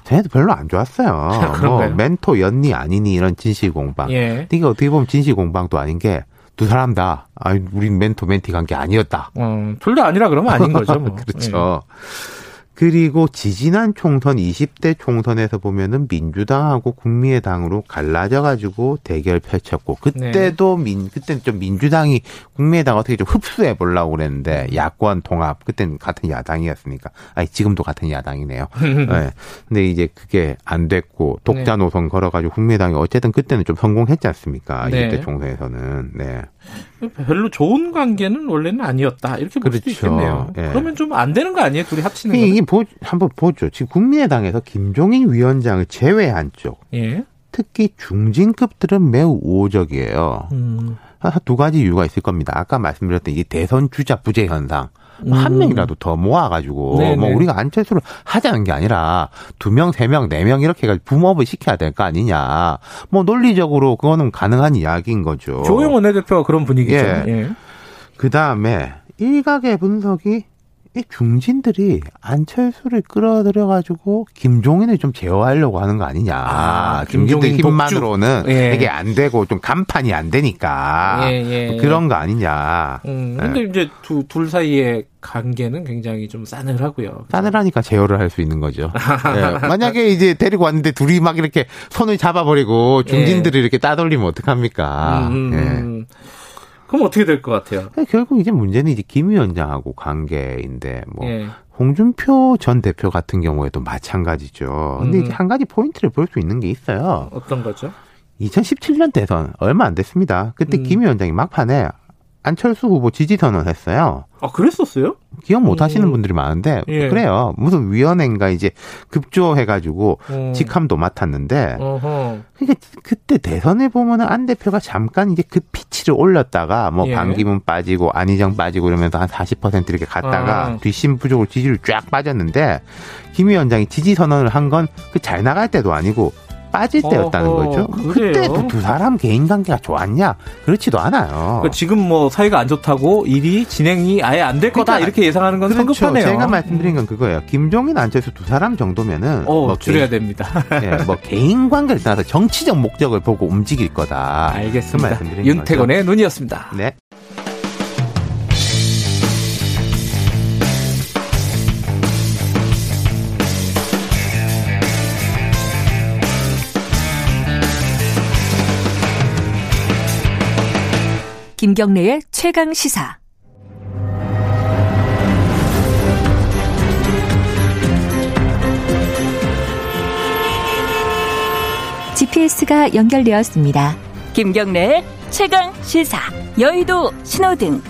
쟤네도 별로 안 좋았어요. 뭐 멘토 였니 아니니 이런 진실 공방. 예. 이게 어떻게 보면 진실 공방도 아닌 게 두 사람 다, 아, 우린 멘토 멘티 관계 아니었다. 어, 둘 다 아니라 그러면 아닌 거죠. 뭐. 그렇죠. 예. 그리고 지지난 총선 20대 총선에서 보면은 민주당하고 국민의당으로 갈라져 가지고 대결 펼쳤고 그때도 네. 민 그때는 좀 민주당이 국민의당 어떻게 좀 흡수해 보려고 그랬는데 야권 통합 그때는 같은 야당이었으니까 아니 지금도 같은 야당이네요. 네. 근데 이제 그게 안 됐고 독자 네. 노선 걸어 가지고 국민의당이 어쨌든 그때는 좀 성공했지 않습니까? 네. 20대 총선에서는. 네. 별로 좋은 관계는 원래는 아니었다 이렇게 볼 그렇죠. 수도 있겠네요. 예. 그러면 좀 안 되는 거 아니에요? 둘이 합치는 거. 보, 한번 보죠. 지금 국민의당에서 김종인 위원장을 제외한 쪽, 예. 특히 중진급들은 매우 우호적이에요. 음. 두 가지 이유가 있을 겁니다. 아까 말씀드렸던 이 대선 주자 부재 현상. 음. 한 명이라도 더 모아가지고 네네. 뭐 우리가 안철수를 하자는 게 아니라 두 명, 세 명, 네 명 이렇게 해가지고 붐업을 시켜야 될 거 아니냐. 뭐 논리적으로 그거는 가능한 이야기인 거죠. 조영 원내대표가 그런 분위기죠. 예. 예. 그 다음에 일각의 분석이 이 중진들이 안철수를 끌어들여 가지고 김종인을 좀 제어하려고 하는 거 아니냐. 아, 중진들 힘만으로는 예. 이게 안 되고 좀 간판이 안 되니까 예, 예, 뭐 그런 거 아니냐. 음, 근데 예. 이제 두, 둘 사이에 관계는 굉장히 좀 싸늘하고요. 싸늘하니까 제어를 할 수 있는 거죠. 예. 만약에 이제 데리고 왔는데 둘이 막 이렇게 손을 잡아버리고 중진들이 예. 이렇게 따돌리면 어떡합니까? 음, 음, 음. 그럼 어떻게 될 것 같아요? 결국 이제 문제는 이제 김 위원장하고 관계인데 뭐 예. 홍준표 전 대표 같은 경우에도 마찬가지죠. 근데 음. 이제 한 가지 포인트를 볼 수 있는 게 있어요. 어떤 거죠? 2017년 대선 얼마 안 됐습니다. 그때 음. 김 위원장이 막판에 안철수 후보 지지 선언했어요. 아, 그랬었어요? 기억 못 하시는 분들이 많은데, 예. 그래요. 무슨 위원회인가 이제 급조해가지고 어. 직함도 맡았는데, 어허. 그러니까 그때 대선에 보면은 안 대표가 잠깐 이제 그 피치를 올렸다가, 뭐 예. 반기문 빠지고 안희정 빠지고 이러면서 한 40% 이렇게 갔다가 아. 뒷심 부족으로 지지를 쫙 빠졌는데, 김 위원장이 지지 선언을 한 건 그 잘 나갈 때도 아니고 빠질 때였다는 어허, 거죠. 그때 두 사람 개인 관계가 좋았냐? 그렇지도 않아요. 그러니까 지금 뭐 사이가 안 좋다고 일이 진행이 아예 안 될 거다 그러니까, 이렇게 예상하는 건 그렇죠. 성급하네요. 제가 말씀드린 건 그거예요. 김종인 안철수 두 사람 정도면은 어, 뭐 줄여야 개인, 됩니다. 예, 뭐 개인 관계를 떠나서 정치적 목적을 보고 움직일 거다. 알겠습니다. 그 윤태곤의 눈이었습니다. 네. 김경래의 최강 시사. GPS가 연결되었습니다. 김경래의 최강 시사. 여의도 신호등.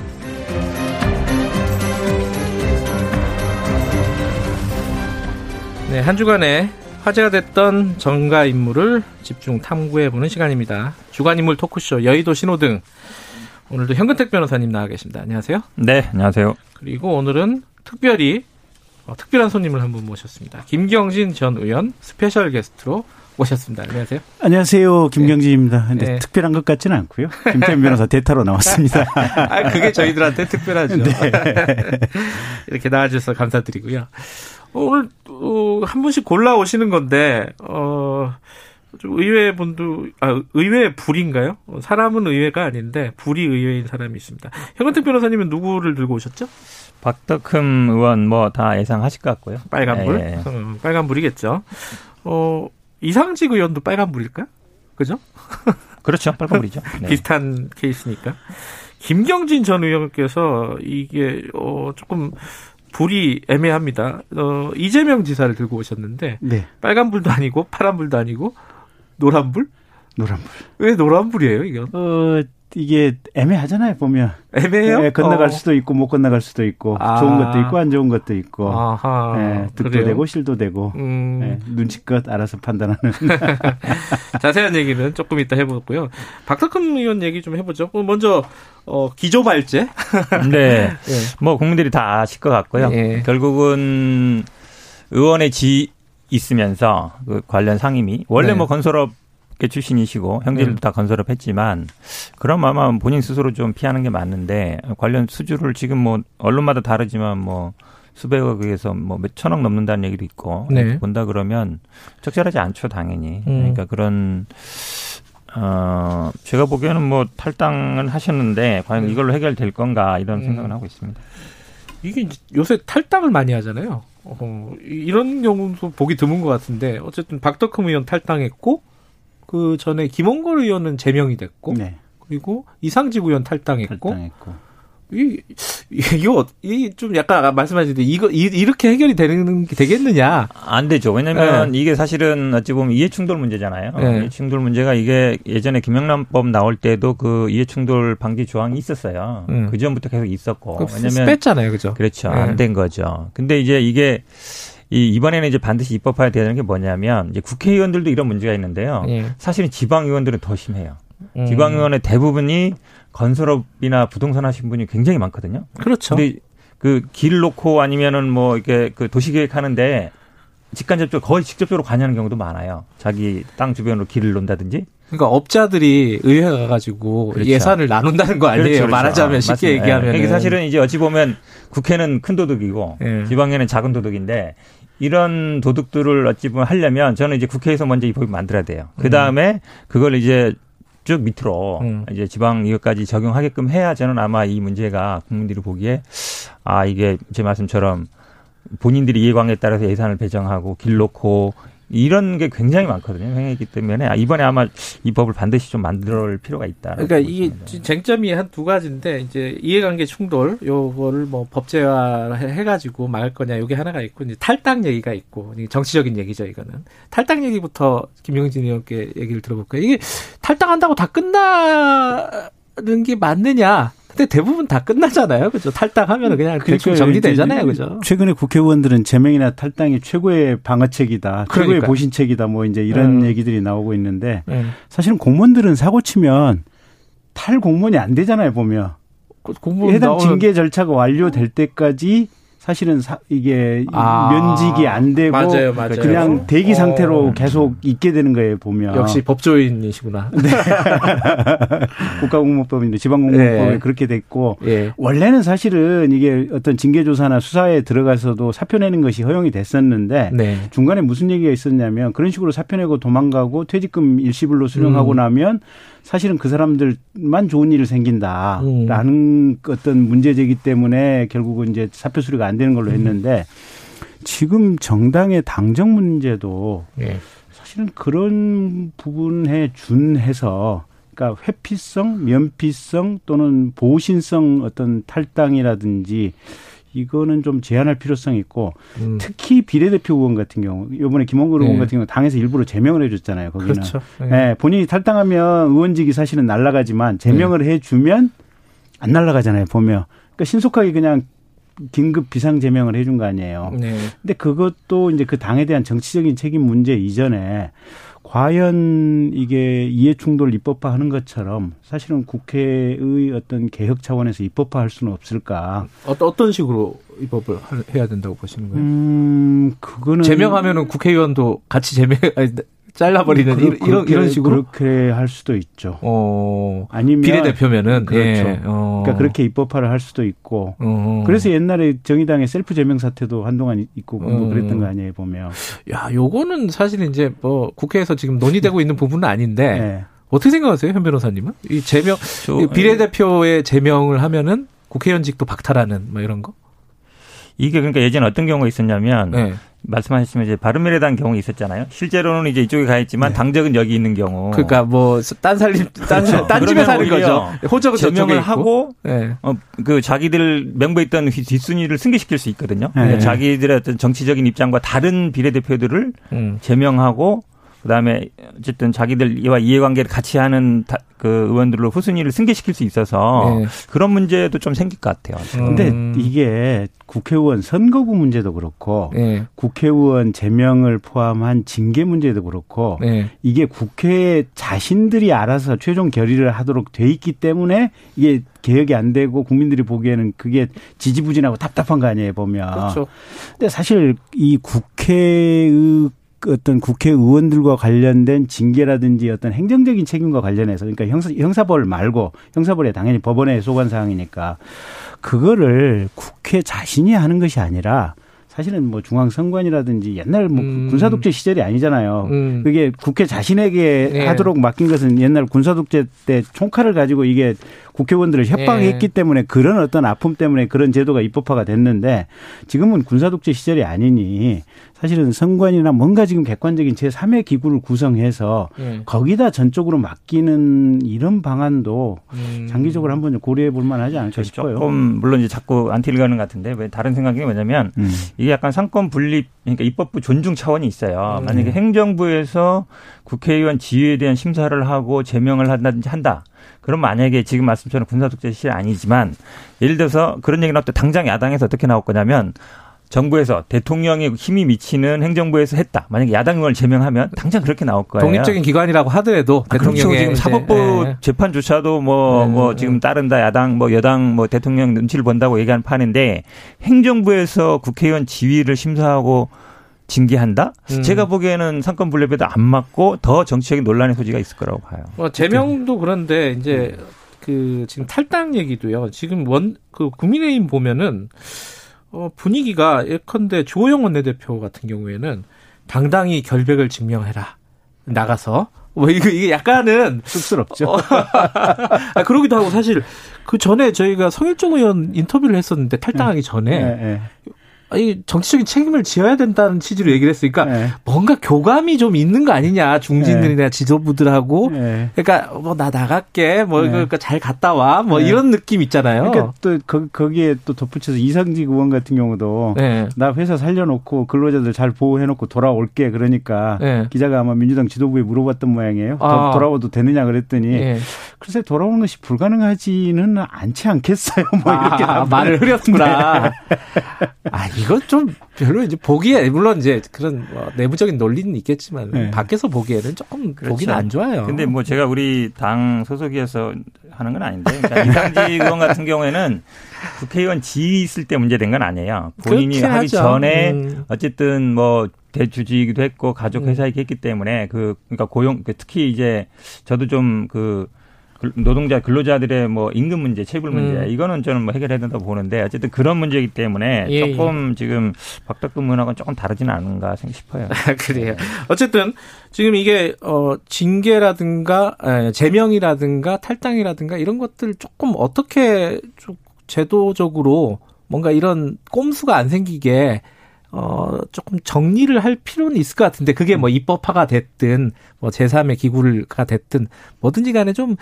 네, 한 주간에 화제가 됐던 정가 인물을 집중 탐구해보는 시간입니다. 주간 인물 토크쇼 여의도 신호등. 오늘도 현근택 변호사님 나와 계십니다. 안녕하세요. 네, 안녕하세요. 그리고 오늘은 특별히 어, 특별한 손님을 한 분 모셨습니다. 김경진 전 의원 special guest로 모셨습니다. 안녕하세요. 안녕하세요. 김경진입니다. 근데 네. 특별한 것 같지는 않고요. 김태현 변호사 대타로 나왔습니다. 아, 그게 저희들한테 특별하죠. 네. 이렇게 나와주셔서 감사드리고요. 오늘 어, 한 분씩 골라 오시는 건데 어, 좀 의외 분도 아 의외 불인가요? 사람은 의외가 아닌데 불이 의외인 사람이 있습니다. 현근택 변호사님은 누구를 들고 오셨죠? 박덕흠 의원 뭐 다 예상하실 것 같고요. 빨간불, 네. 음, 빨간 불이겠죠. 어 이상직 의원도 빨간 불일까요? 그죠? 그렇죠, 빨간 불이죠. 네. 비슷한 케이스니까. 김경진 전 의원께서 이게 어 조금 불이 애매합니다. 어 이재명 지사를 들고 오셨는데 네. 빨간 불도 아니고 파란 불도 아니고 노란불? 노란불. 왜 노란불이에요, 이건? 어, 이게 애매하잖아요, 보면. 애매해요? 네, 건너갈 어. 수도 있고, 못 건너갈 수도 있고, 아. 좋은 것도 있고, 안 좋은 것도 있고, 아하. 네, 득도 그래요? 되고, 실도 되고, 음. 네, 눈치껏 알아서 판단하는. 자세한 얘기는 조금 이따 해보고요. 박덕흠 의원 얘기 좀 해보죠. 어, 먼저, 어, 기조발제. 네. 네. 뭐, 국민들이 다 아실 것 같고요. 네. 결국은 의원의 지, 있으면서 그 관련 상임위 원래 네. 뭐 건설업 출신이시고 형제들도 네. 다 건설업 했지만 그럼 아마 본인 스스로 좀 피하는 게 맞는데 관련 수주를 지금 뭐 언론마다 다르지만 뭐 수백억 에서 뭐 몇 천억 넘는다는 얘기도 있고 네. 본다 그러면 적절하지 않죠 당연히 음. 그러니까 그런 어 제가 보기에는 뭐 탈당을 하셨는데 과연 네. 이걸로 해결될 건가 이런 음. 생각을 하고 있습니다. 이게 요새 탈당을 많이 하잖아요. 어, 이런 경우도 보기 드문 것 같은데 어쨌든 박덕흠 의원 탈당했고 그 전에 김원걸 의원은 제명이 됐고 네. 그리고 이상직 의원 탈당했고, 탈당했고. 이, 이거, 이좀 약간 말씀하신 대 이거, 이, 이렇게 해결이 되는, 되겠느냐? 안 되죠. 왜냐면 네. 이게 사실은 어찌 보면 이해충돌 문제잖아요. 네. 이해충돌 문제가 이게 예전에 김영란법 나올 때도 그 이해충돌 방지 조항이 있었어요. 음. 그 전부터 계속 있었고. 왜냐면. 뺐잖아요. 그죠? 그렇죠. 네. 안된 거죠. 근데 이제 이게 이 이번에는 이제 반드시 입법화해야 되는 게 뭐냐면 이제 국회의원들도 이런 문제가 있는데요. 예. 사실은 지방의원들은 더 심해요. 음. 지방의원의 대부분이 건설업이나 부동산 하신 분이 굉장히 많거든요. 그렇죠. 근데 그 길 놓고 아니면은 뭐 이렇게 그 도시계획 하는데 직간접적으로 거의 직접적으로 관여하는 경우도 많아요. 자기 땅 주변으로 길을 놓는다든지. 그러니까 업자들이 의회 가가지고 그렇죠. 예산을 나눈다는 거 아니에요? 그렇죠, 그렇죠. 말하자면 쉽게 맞습니다. 얘기하면. 이게 사실은 이제 어찌 보면 국회는 큰 도둑이고 예. 지방에는 작은 도둑인데 이런 도둑들을 어찌 보면 하려면 저는 이제 국회에서 먼저 이 법을 만들어야 돼요. 그 다음에 음. 그걸 이제 쭉 밑으로 음. 이제 지방 이것까지 적용하게끔 해야 저는 아마 이 문제가 국민들이 보기에 아 이게 제 말씀처럼 본인들이 이해관계에 따라서 예산을 배정하고 길 놓고 이런 게 굉장히 많거든요. 행위이기 때문에 이번에 아마 이 법을 반드시 좀 만들 필요가 있다. 그러니까 이게 쟁점이 한 두 가지인데 이제 이해관계 충돌 요거를 뭐 법제화 해가지고 막을 거냐 요게 하나가 있고 이제 탈당 얘기가 있고 정치적인 얘기죠 이거는 탈당 얘기부터 김용진 의원께 얘기를 들어볼까요? 이게 탈당한다고 다 끝나는 게 맞느냐? 근데 대부분 다 끝나잖아요. 그죠? 탈당하면 그냥 그러니까 대충 정리되잖아요. 그죠? 최근에 국회의원들은 제명이나 탈당이 최고의 방어책이다. 그러니까. 최고의 보신책이다. 뭐 이제 이런 음. 얘기들이 나오고 있는데 음. 사실은 공무원들은 사고 치면 탈 공무원이 안 되잖아요. 보면. 그 해당 징계 절차가 완료될 때까지 사실은 사, 이게 아, 면직이 안 되고 맞아요, 맞아요. 그냥 대기 상태로 어. 계속 있게 되는 거예요 보면 역시 법조인이시구나. 네. 국가공무법인데 지방공무법에 네. 그렇게 됐고 네. 원래는 사실은 이게 어떤 징계조사나 수사에 들어가서도 사표 내는 것이 허용이 됐었는데 네. 중간에 무슨 얘기가 있었냐면 그런 식으로 사표 내고 도망가고 퇴직금 일시불로 수령하고 음. 나면 사실은 그 사람들만 좋은 일이 생긴다라는 음. 어떤 문제제기 때문에 결국은 이제 사표 수리가 안 되는 걸로 음. 했는데 지금 정당의 당정 문제도 예. 사실은 그런 부분에 준해서 그러니까 회피성, 면피성 또는 보신성 어떤 탈당이라든지 이거는 좀 제한할 필요성이 있고 음. 특히 비례대표 의원 같은 경우 이번에 김원근 네. 의원 같은 경우 당에서 일부러 제명을 해줬잖아요. 거기는 그렇죠. 네. 네. 본인이 탈당하면 의원직이 사실은 날라가지만 제명을 네. 해주면 안 날라가잖아요. 보면 그러니까 신속하게 그냥 긴급 비상 제명을 해준 거 아니에요. 네. 근데 그것도 이제 그 당에 대한 정치적인 책임 문제 이전에 과연 이게 이해충돌 입법화하는 것처럼 사실은 국회의 어떤 개혁 차원에서 입법화할 수는 없을까? 어떤 어떤 식으로 입법을 해야 된다고 보시는 거예요? 음, 그거는 제명하면은 국회의원도 같이 제명 아니, 잘라버리는 그, 이런 이런 식으로 그렇게 할 수도 있죠. 어, 아니면 비례대표면은 그렇죠. 예. 어. 그러니까 그렇게 입법화를 할 수도 있고. 어. 그래서 옛날에 정의당의 셀프 제명 사태도 한동안 있고 뭐 어. 그랬던 거 아니에요 보면. 야, 요거는 사실 이제 뭐 국회에서 지금 논의되고 있는 부분은 아닌데 네. 어떻게 생각하세요, 현 변호사님은? 이 제명 저, 비례대표의 제명을 하면은 국회의원직도 박탈하는 뭐 이런 거? 이게 그러니까 예전에 어떤 경우가 있었냐면 네. 말씀하셨지만 이제 바른미래당 경우 있었잖아요. 실제로는 이제 이쪽에 가 있지만 네. 당적은 여기 있는 경우. 그러니까 뭐 딴 살림 딴, 그렇죠. 딴 집에 사는 거죠. 호적은 제명을 하고 네. 어, 그 자기들 명부에 있던 뒷순위를 승계시킬 수 있거든요. 네. 그러니까 자기들의 어떤 정치적인 입장과 다른 비례대표들을 음. 제명하고 그다음에 어쨌든 자기들과 이해관계를 같이 하는 그 의원들로 후순위를 승계시킬 수 있어서 네. 그런 문제도 좀 생길 것 같아요. 그런데 음. 이게 국회의원 선거구 문제도 그렇고 네. 국회의원 제명을 포함한 징계 문제도 그렇고 네. 이게 국회 자신들이 알아서 최종 결의를 하도록 돼 있기 때문에 이게 개혁이 안 되고 국민들이 보기에는 그게 지지부진하고 답답한 거 아니에요 보면. 그렇죠. 근데 사실 이 국회의 어떤 국회의원들과 관련된 징계라든지 어떤 행정적인 책임과 관련해서 그러니까 형사, 형사벌 말고 형사벌에 당연히 법원에 소관 사항이니까 그거를 국회 자신이 하는 것이 아니라 사실은 뭐 중앙선관이라든지 옛날 뭐 음. 군사독재 시절이 아니잖아요. 음. 그게 국회 자신에게 네. 하도록 맡긴 것은 옛날 군사독재 때 총칼을 가지고 이게 국회의원들을 협박했기 네. 때문에 그런 어떤 아픔 때문에 그런 제도가 입법화가 됐는데 지금은 군사독재 시절이 아니니 사실은 선관위나 뭔가 지금 객관적인 제3의 기구를 구성해서 네. 거기다 전적으로 맡기는 이런 방안도 음. 장기적으로 한번 고려해 볼 만하지 않을까 싶어요. 조금 물론 이제 자꾸 안티를 가는 것 같은데 왜 다른 생각이 뭐냐면 음. 이게 약간 삼권 분립 그러니까 입법부 존중 차원이 있어요. 음. 만약에 행정부에서 국회의원 지위에 대한 심사를 하고 제명을 한다든지 한다. 그럼 만약에 지금 말씀처럼 군사독재 시절 아니지만 예를 들어서 그런 얘기 나올 때 당장 야당에서 어떻게 나올 거냐면 정부에서 대통령이 힘이 미치는 행정부에서 했다. 만약에 야당 의원을 제명하면 당장 그렇게 나올 거예요. 독립적인 기관이라고 하더라도 아, 그렇죠. 대통령의 지금 사법부 네. 재판조차도 뭐뭐 네. 뭐 지금 따른다 야당 뭐 여당 뭐 대통령 눈치를 본다고 얘기하는 판인데 행정부에서 국회의원 지위를 심사하고 징계한다? 음. 제가 보기에는 상권 분립에도 안 맞고 더 정치적인 논란의 소지가 있을 거라고 봐요. 어, 제명도 그런데 이제 그 지금 탈당 얘기도요. 지금 원 그 국민의힘 보면은 어 분위기가 예컨대 조호영 원내대표 같은 경우에는 당당히 결백을 증명해라 나가서 뭐 이거 이게 약간은 쑥스럽죠. 어, 아, 그러기도 하고 사실 그 전에 저희가 성일종 의원 인터뷰를 했었는데 탈당하기 전에 네, 네. 이 정치적인 책임을 지어야 된다는 취지로 얘기를 했으니까 네. 뭔가 교감이 좀 있는 거 아니냐 중진들이나 네. 지도부들하고 네. 그러니까 뭐 나 나갈게 뭐 네. 그러니까 잘 갔다 와뭐 네. 이런 느낌 있잖아요. 그러니까 또 거, 기에또 덧붙여서 이상직 의원 같은 경우도 네. 나 회사 살려놓고 근로자들 잘 보호해놓고 돌아올게 그러니까 기자가 아마 민주당 지도부에 물어봤던 모양이에요. 아. 돌아와도 되느냐 그랬더니 글쎄 돌아오는 것이 불가능하지는 않지 않겠어요. 뭐 아, 이렇게 말을 흐렸구나. 아 이건 좀 별로 이제 보기에 물론 이제 그런 뭐 내부적인 논리는 있겠지만 네. 밖에서 보기에는 조금 그렇죠. 보기는 안 좋아요. 근데 뭐 제가 우리 당 소속이어서 하는 건 아닌데 그러니까 이상직 의원 같은 경우에는 국회의원 지위 있을 때 문제된 건 아니에요. 본인이 하기 하죠. 전에 음. 어쨌든 뭐 대주주이기도 했고 가족 회사이기 했기 때문에 그 그러니까 고용 그 특히 이제 저도 좀그 노동자 근로자들의 뭐 임금 문제, 체불 문제 음. 이거는 저는 뭐 해결해야 된다고 보는데 어쨌든 그런 문제이기 때문에 예, 조금 예. 지금 박덕근문하고는 조금 다르지는 않은가 싶어요. 아, 그래요. 어쨌든 지금 이게 어 징계라든가 에, 제명이라든가 탈당이라든가 이런 것들 조금 어떻게 좀 제도적으로 뭔가 이런 꼼수가 안 생기게 어, 조금 정리를 할 필요는 있을 것 같은데, 그게 뭐 입법화가 됐든, 뭐 제3의 기구가 됐든, 뭐든지 간에 좀,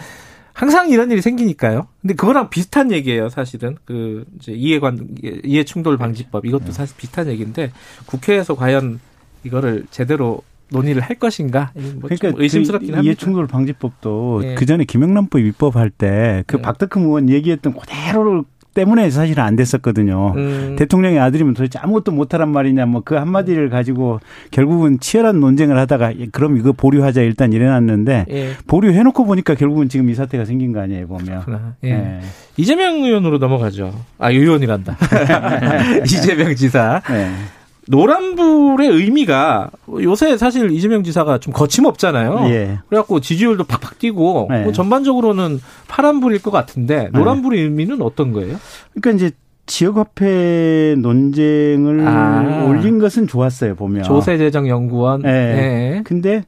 항상 이런 일이 생기니까요. 근데 그거랑 비슷한 얘기예요, 사실은. 그, 이제 이해관, 이해 충돌 방지법, 이것도 네. 사실 비슷한 얘기인데, 국회에서 과연 이거를 제대로 논의를 할 것인가? 뭐 그러니까 그 의심스럽긴 합니다. 이해충돌 방지법도 네. 그 전에 김영란법 입법할 때그 네. 박덕흠 의원 얘기했던 그대로를 때문에 사실 은 안 됐었거든요. 음. 대통령의 아들이면 도대체 아무것도 못하란 말이냐, 뭐 그 한마디를 가지고 결국은 치열한 논쟁을 하다가 예, 그럼 이거 보류하자 일단 이래놨는데 예. 보류해놓고 보니까 결국은 지금 이 사태가 생긴 거 아니에요, 보면. 예. 예. 이재명 의원으로 넘어가죠. 아, 의원이란다. 이재명 지사. 네. 노란불의 의미가 요새 사실 이재명 지사가 좀 거침없잖아요. 예. 그래갖고 지지율도 팍팍 뛰고 예. 뭐 전반적으로는 파란불일 것 같은데 노란불의 예. 의미는 어떤 거예요? 그러니까 이제 지역화폐 논쟁을 아. 올린 것은 좋았어요 보면 조세재정연구원. 네. 네. 근데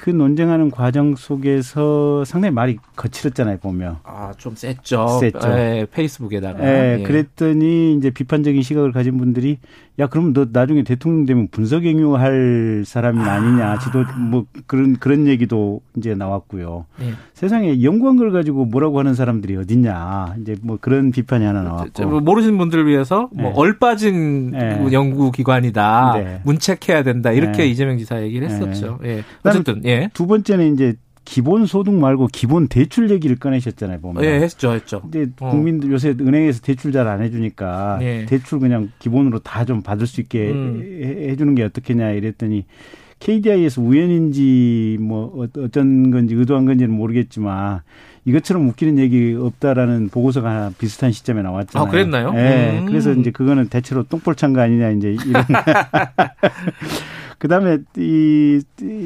그 논쟁하는 과정 속에서 상당히 말이 거칠었잖아요 보면. 아 좀 셌죠. 셌죠. 네, 페이스북에다가. 네, 예. 그랬더니 이제 비판적인 시각을 가진 분들이 야 그럼 너 나중에 대통령 되면 분석행유할 사람이 아. 니냐 지도 뭐 그런 그런 얘기도 이제 나왔고요. 네. 세상에 연구한 걸 가지고 뭐라고 하는 사람들이 어딨냐 이제 뭐 그런 비판이 하나 나왔고 뭐 모르시는 분들을 위해서 뭐 네. 얼빠진 네. 연구 기관이다 네. 문책해야 된다 이렇게 네. 이재명 지사 얘기를 했었죠. 예. 어쨌든 예. 두 번째는 이제 기본 소득 말고 기본 대출 얘기를 꺼내셨잖아요, 보면. 예, 했죠, 했죠. 근데 어. 국민들 요새 은행에서 대출 잘 안 해주니까 예. 대출 그냥 기본으로 다 좀 받을 수 있게 음. 해주는 게 어떻겠냐 이랬더니 KDI에서 우연인지 뭐 어떤 건지 의도한 건지는 모르겠지만 이것처럼 웃기는 얘기 없다라는 보고서가 비슷한 시점에 나왔잖아요. 아, 그랬나요? 네. 음. 그래서 이제 그거는 대체로 똥볼찬 거 아니냐 이제 이런. 그다음에 이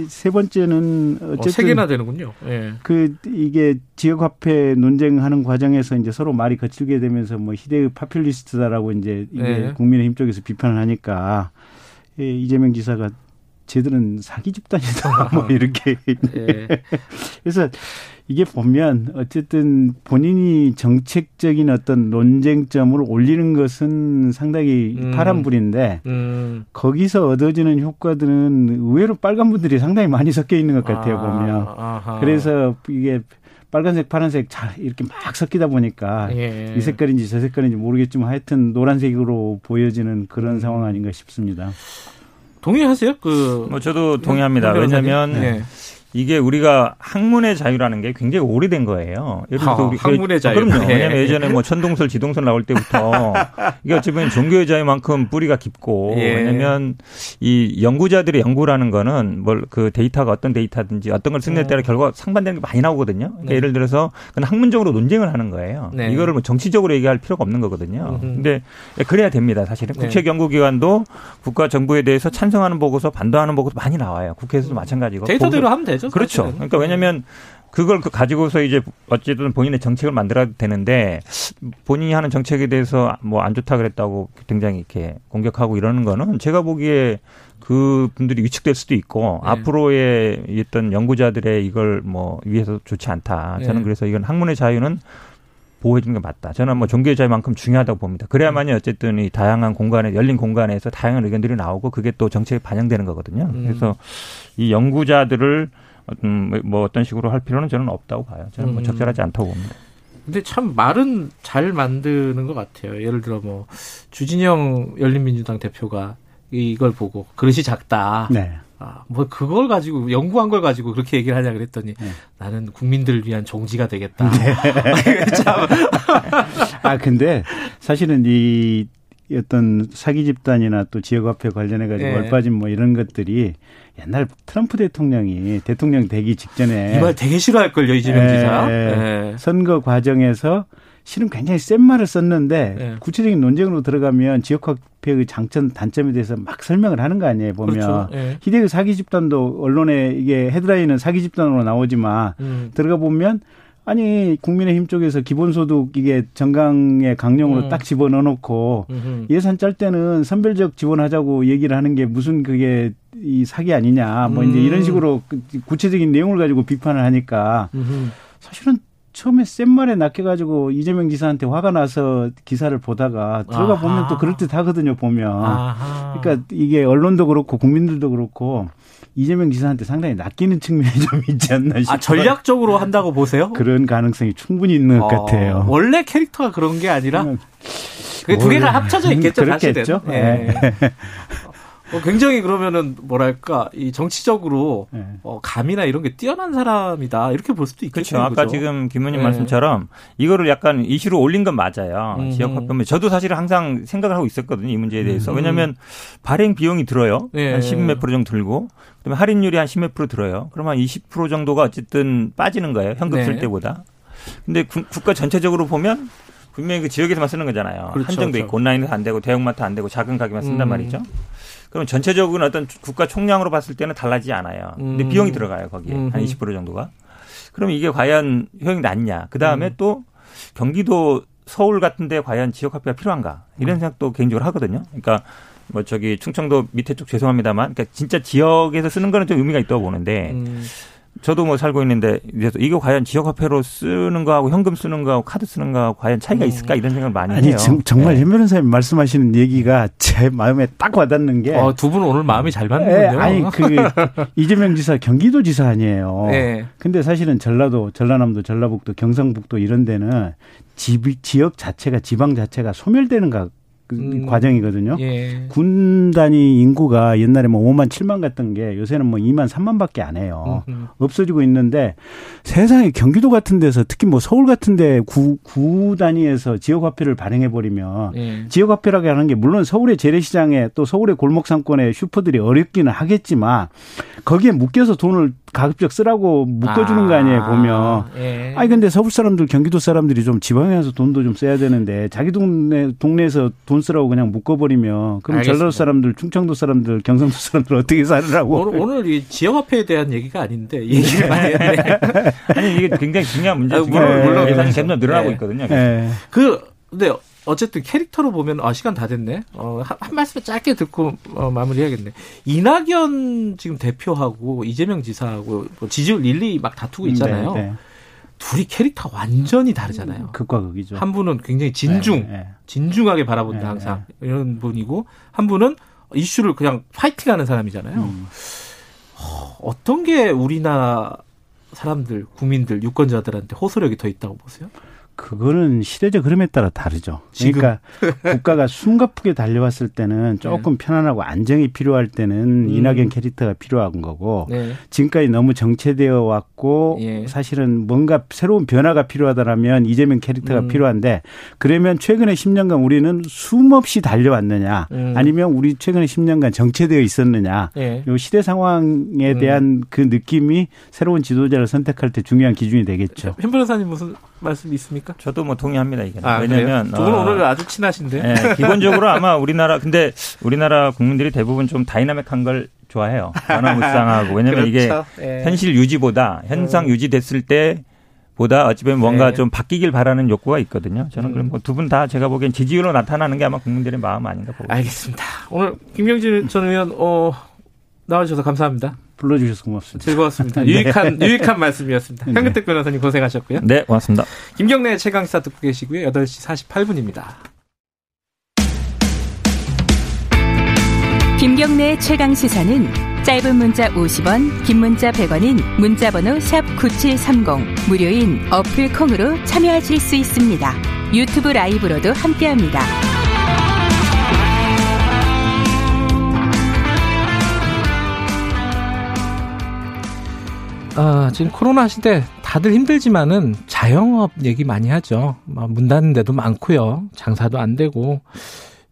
세 번째는 어, 어쨌든 어, 세 개나 되는군요. 예. 그 이게 지역 화폐 논쟁하는 과정에서 이제 서로 말이 거칠게 되면서 뭐 희대의 파퓰리스트다라고 이제 이게 예. 국민의힘 쪽에서 비판을 하니까 예, 이재명 지사가 쟤들은 사기 집단이다 뭐 이렇게 예. 그래서 이게 보면 어쨌든 본인이 정책적인 어떤 논쟁점을 올리는 것은 상당히 음. 파란불인데 음. 거기서 얻어지는 효과들은 의외로 빨간 분들이 상당히 많이 섞여 있는 것 같아요 아, 보면 아하. 그래서 이게 빨간색, 파란색 잘 이렇게 막 섞이다 보니까 예. 이 색깔인지 저 색깔인지 모르겠지만 하여튼 노란색으로 보여지는 그런 음. 상황 아닌가 싶습니다. 동의하세요? 그 뭐 저도 동의합니다. 왜냐하면 네. 이게 우리가 학문의 자유라는 게 굉장히 오래된 거예요. 예를 들어서 아, 우리 학문의 자유. 그럼요. 네. 왜냐하면 예전에 뭐 천동설, 지동설 나올 때부터 이게 어찌 보면 종교의 자유만큼 뿌리가 깊고 예. 왜냐하면 이 연구자들의 연구라는 거는 뭘 그 데이터가 어떤 데이터든지 어떤 걸 쓰느냐에 따라 음. 결과 상반되는 게 많이 나오거든요. 그러니까 네. 예를 들어서 그건 학문적으로 논쟁을 하는 거예요. 네. 이거를 뭐 정치적으로 얘기할 필요가 없는 거거든요. 음흠. 근데 그래야 됩니다. 사실은 네. 국책연구기관도 국가 정부에 대해서 찬성하는 보고서 반대하는 보고서 많이 나와요. 국회에서도 음. 마찬가지고. 데이터대로 하면 되죠. 그렇죠. 사실은. 그러니까 왜냐하면 그걸 그 가지고서 이제 어쨌든 본인의 정책을 만들어야 되는데 본인이 하는 정책에 대해서 뭐 안 좋다 그랬다고 굉장히 이렇게 공격하고 이러는 거는 제가 보기에 그 분들이 위축될 수도 있고 네. 앞으로의 어떤 연구자들의 이걸 뭐 위해서 좋지 않다. 저는 네. 그래서 이건 학문의 자유는 보호해 주는 게 맞다. 저는 뭐 종교의 자유만큼 중요하다고 봅니다. 그래야만이 어쨌든 이 다양한 공간에 열린 공간에서 다양한 의견들이 나오고 그게 또 정책에 반영되는 거거든요. 음. 그래서 이 연구자들을 음, 뭐 어떤 식으로 할 필요는 저는 없다고 봐요. 저는 뭐 음. 적절하지 않다고 봅니다. 근데 참 말은 잘 만드는 것 같아요. 예를 들어 뭐 주진영 열린민주당 대표가 이걸 보고 그릇이 작다. 네. 아, 뭐 그걸 가지고 연구한 걸 가지고 그렇게 얘기를 하냐 그랬더니 네. 나는 국민들을 위한 종지가 되겠다. 네. 참. 아 근데 사실은 이 어떤 사기 집단이나 또 지역화폐 관련해 가지고 네. 얼빠진 뭐 이런 것들이 옛날 트럼프 대통령이 대통령 되기 직전에 이 말 되게 싫어할 걸요 이재명 지사. 네. 선거 과정에서 실은 굉장히 센 말을 썼는데 네. 구체적인 논쟁으로 들어가면 지역화폐의 장점 단점에 대해서 막 설명을 하는 거 아니에요 보면 그렇죠. 네. 희대의 사기 집단도 언론에 이게 헤드라인은 사기 집단으로 나오지만 음. 들어가 보면 아니 국민의힘 쪽에서 기본소득 이게 정강의 강령으로 음. 딱 집어넣어 놓고 예산 짤 때는 선별적 지원하자고 얘기를 하는 게 무슨 그게 이 사기 아니냐 뭐 음. 이제 이런 식으로 그 구체적인 내용을 가지고 비판을 하니까 음흠. 사실은 처음에 센 말에 낚여가지고 이재명 지사한테 화가 나서 기사를 보다가 들어가 아하. 보면 또 그럴 듯 하거든요, 보면. 아하. 그러니까 이게 언론도 그렇고 국민들도 그렇고 이재명 지사한테 상당히 낚이는 측면이 좀 있지 않나 싶어요. 아, 전략적으로 한다고 보세요? 그런 가능성이 충분히 있는 것 어, 같아요. 원래 캐릭터가 그런 게 아니라 그두 개가 합쳐져 있겠죠, 그렇겠죠. 사실은. 네. 어, 굉장히 그러면은 뭐랄까 이 정치적으로 네. 어, 감이나 이런 게 뛰어난 사람이다 이렇게 볼 수도 있겠죠. 그렇죠. 아까 지금 김 의원님 네. 말씀처럼 이거를 약간 이슈로 올린 건 맞아요. 음. 지역 화폐 저도 사실 항상 생각을 하고 있었거든요 이 문제에 대해서 음. 왜냐하면 발행 비용이 들어요 네. 한 10몇 프로 정도 들고 그다음에 할인율이 한 10몇 프로 들어요. 그러면 한 20% 정도가 어쨌든 빠지는 거예요 현금 네. 쓸 때보다. 근데 구, 국가 전체적으로 보면 분명히 그 지역에서만 쓰는 거잖아요. 그렇죠, 한정돼 있고 그렇죠. 온라인에서 안 되고 대형마트 안 되고 작은 가게만 쓴단 음. 말이죠. 그럼 전체적으로 어떤 국가 총량으로 봤을 때는 달라지지 않아요. 근데 음. 비용이 들어가요 거기에 음. 한20% 정도가. 그럼 이게 과연 효용이 낮냐? 그 다음에 음. 또 경기도 서울 같은데 과연 지역화폐가 필요한가? 이런 음. 생각도 개인적으로 하거든요. 그러니까 뭐 저기 충청도 밑에 쪽 죄송합니다만, 그러니까 진짜 지역에서 쓰는 거는 좀 의미가 있다고 보는데. 음. 저도 뭐 살고 있는데 이거 과연 지역화폐로 쓰는 거하고 현금 쓰는 거하고 카드 쓰는 거하고 과연 차이가 음. 있을까 이런 생각을 많이 아니, 해요. 아니 정말 네. 현 변호사님 말씀하시는 얘기가 제 마음에 딱 와닿는 게. 어, 두분 오늘 마음이 잘 맞는군요. 네, 아니 그 이재명 지사 경기도지사 아니에요. 네. 근데 사실은 전라도, 전라남도, 전라북도, 경상북도 이런 데는 지, 지역 자체가 지방 자체가 소멸되는 가그 음. 과정이거든요. 예. 군 단위 인구가 옛날에 뭐 5만 7만 갔던 게 요새는 뭐 2만 3만밖에 안 해요. 음흠. 없어지고 있는데 세상에 경기도 같은 데서 특히 뭐 서울 같은 데 구, 구 단위에서 지역 화폐를 발행해 버리면 예. 지역 화폐라고 하는 게 물론 서울의 재래시장에 또 서울의 골목 상권에 슈퍼들이 어렵기는 하겠지만 거기에 묶여서 돈을 가급적 쓰라고 묶어주는 아, 거 아니에요 보면. 예. 아니 근데 서울 사람들 경기도 사람들이 좀 지방에 와서 돈도 좀 써야 되는데 자기 동네 동네에서 돈 쓰라고 그냥 묶어버리면 그럼 알겠습니다. 전라도 사람들, 충청도 사람들, 경상도 사람들 어떻게 살으라고? 오늘, 오늘 이 지역화폐에 대한 얘기가 아닌데 얘기를 많이 했네. 아니 이게 굉장히 중요한 문제죠. 물론 물론 계산이 점점 늘어나고 네. 있거든요. 네. 그 근데 어쨌든 캐릭터로 보면 아 시간 다 됐네. 어, 한, 한 말씀 짧게 듣고 어, 마무리해야겠네. 이낙연 지금 대표하고 이재명 지사하고 뭐 지지율 릴리 막 다투고 있잖아요. 네, 네. 둘이 캐릭터가 완전히 다르잖아요. 극과 극이죠. 한 분은 굉장히 진중, 네, 네. 진중하게 바라본다 네, 항상 이런 분이고 한 분은 이슈를 그냥 파이팅하는 사람이잖아요. 음. 어떤 게 우리나라 사람들, 국민들, 유권자들한테 호소력이 더 있다고 보세요? 그거는 시대적 흐름에 따라 다르죠. 그러니까 국가가 숨가쁘게 달려왔을 때는 조금 네. 편안하고 안정이 필요할 때는 음. 이낙연 캐릭터가 필요한 거고 네. 지금까지 너무 정체되어 왔고 예. 사실은 뭔가 새로운 변화가 필요하다라면 이재명 캐릭터가 음. 필요한데 그러면 최근에 10년간 우리는 쉼없이 달려왔느냐 음. 아니면 우리 최근에 10년간 정체되어 있었느냐 예. 요 시대 상황에 음. 대한 그 느낌이 새로운 지도자를 선택할 때 중요한 기준이 되겠죠. 현 변호사님 무슨 말씀 있습니까? 저도 뭐 동의합니다 이게. 아, 왜냐면 두분 어, 오늘 아주 친하신데. 네, 기본적으로 아마 우리나라 근데 우리나라 국민들이 대부분 좀 dynamic한 걸 좋아해요. 변화무쌍하고 왜냐면 그렇죠. 이게 예. 현실 유지보다 현상 음. 유지됐을 때 보다 어찌 보면 뭔가 네. 좀 바뀌길 바라는 욕구가 있거든요. 저는 음. 그럼 뭐 두 분 다 제가 보기엔 지지율로 나타나는 게 아마 국민들의 마음 아닌가 보고. 알겠습니다. 오늘 김경진 전 의원 어 나와주셔서 감사합니다. 불러주셔서 고맙습니다. 즐거웠습니다. 네. 유익한 유익한 말씀이었습니다. 네. 현근택 변호사님 고생하셨고요. 네, 고맙습니다. 김경래 최강사 듣고 계시고요. 8시 48분입니다. 김경래 최강 시사는 짧은 문자 50원, 긴 문자 100원인 문자번호 샵 9730 무료인 어플 콩으로 참여하실 수 있습니다. 유튜브 라이브로도 함께합니다. 아, 지금 코로나 시대 다들 힘들지만은 자영업 얘기 많이 하죠. 뭐문 닫는 데도 많고요. 장사도 안 되고.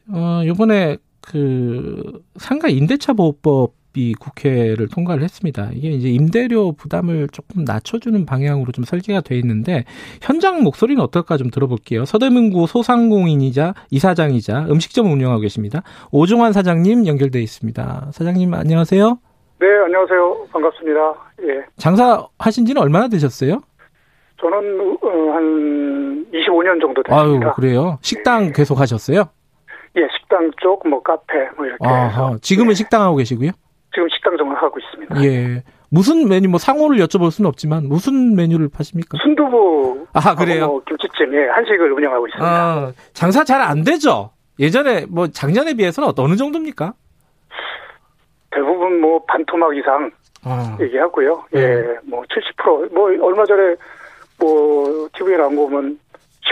어, 요번에 그 상가 임대차 보호법이 국회를 통과를 했습니다. 이게 이제 임대료 부담을 조금 낮춰주는 방향으로 좀 설계가 돼 있는데 현장 목소리는 어떨까 좀 들어볼게요. 서대문구 소상공인이자 이사장이자 음식점 운영하고 계십니다. 오종환 사장님 연결돼 있습니다. 사장님 안녕하세요. 네, 안녕하세요. 반갑습니다. 예. 장사하신 지는 얼마나 되셨어요? 저는 어, 한 25년 정도 됐습니다. 아유, 그래요? 식당 예. 계속 하셨어요? 예, 식당 쪽, 뭐 카페, 뭐 이렇게. 아하, 지금은 예. 식당 하고 계시고요? 지금 식당 정을 하고 있습니다. 예. 무슨 메뉴, 뭐 상호를 여쭤볼 수는 없지만 무슨 메뉴를 파십니까? 순두부. 아, 그래요? 뭐 김치찜, 예, 한식을 운영하고 있습니다. 아, 장사 잘 안 되죠? 예전에, 뭐 작년에 비해서는 어느 정도입니까? 대부분 뭐 반토막 이상 아. 얘기하고요. 예, 네. 뭐 70%, 뭐 얼마 전에 뭐 TV에 나온 거 보면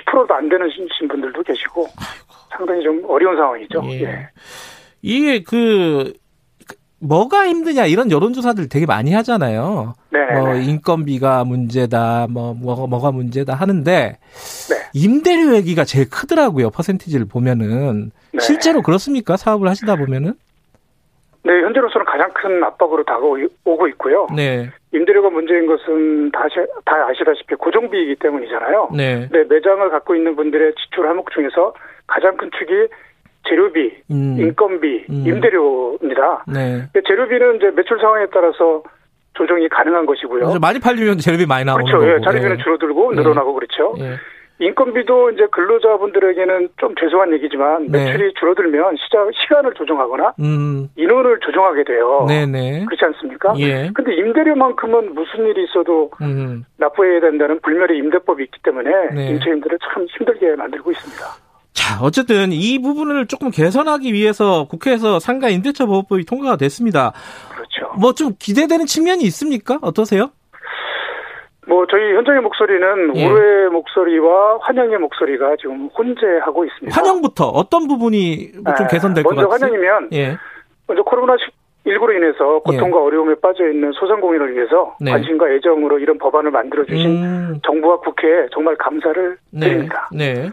10%도 안 되는 분들도 계시고 아이고. 상당히 좀 어려운 상황이죠. 예. 예. 이게 그 뭐가 힘드냐 이런 여론조사들 되게 많이 하잖아요. 네. 뭐 인건비가 문제다, 뭐 뭐가 뭐가 문제다 하는데 네. 임대료 얘기가 제일 크더라고요. 퍼센티지를 보면은 네. 실제로 그렇습니까? 사업을 하시다 보면은? 네, 현재로서는 가장 큰 압박으로 다가오고 있고요. 네. 임대료가 문제인 것은 다, 다 아시다시피 고정비이기 때문이잖아요. 네. 네. 매장을 갖고 있는 분들의 지출 항목 중에서 가장 큰 축이 재료비, 음. 인건비, 음. 임대료입니다. 네. 재료비는 이제 매출 상황에 따라서 조정이 가능한 것이고요. 많이 팔리면 재료비 많이 나오는 그렇죠. 예, 자료비는 줄어들고 네. 늘어나고 그렇죠. 예. 인건비도 이제 근로자분들에게는 좀 죄송한 얘기지만 네. 매출이 줄어들면 시작 시간을 조정하거나 음. 인원을 조정하게 돼요. 네네. 그렇지 않습니까? 예. 근데 임대료만큼은 무슨 일이 있어도 음. 납부해야 된다는 불멸의 임대법이 있기 때문에 네. 임차인들을 참 힘들게 만들고 있습니다. 자, 어쨌든 이 부분을 조금 개선하기 위해서 국회에서 상가 임대차 보호법이 통과가 됐습니다. 그렇죠. 뭐 좀 기대되는 측면이 있습니까? 어떠세요? 뭐 저희 현장의 목소리는 예. 우려의 목소리와 환영의 목소리가 지금 혼재하고 있습니다. 환영부터 어떤 부분이 좀 네. 개선될 것 같아요? 먼저 환영이면 예. 먼저 코로나 19로 인해서 고통과 예. 어려움에 빠져 있는 소상공인을 위해서 네. 관심과 애정으로 이런 법안을 만들어 주신 음. 정부와 국회에 정말 감사를 네. 드립니다. 네.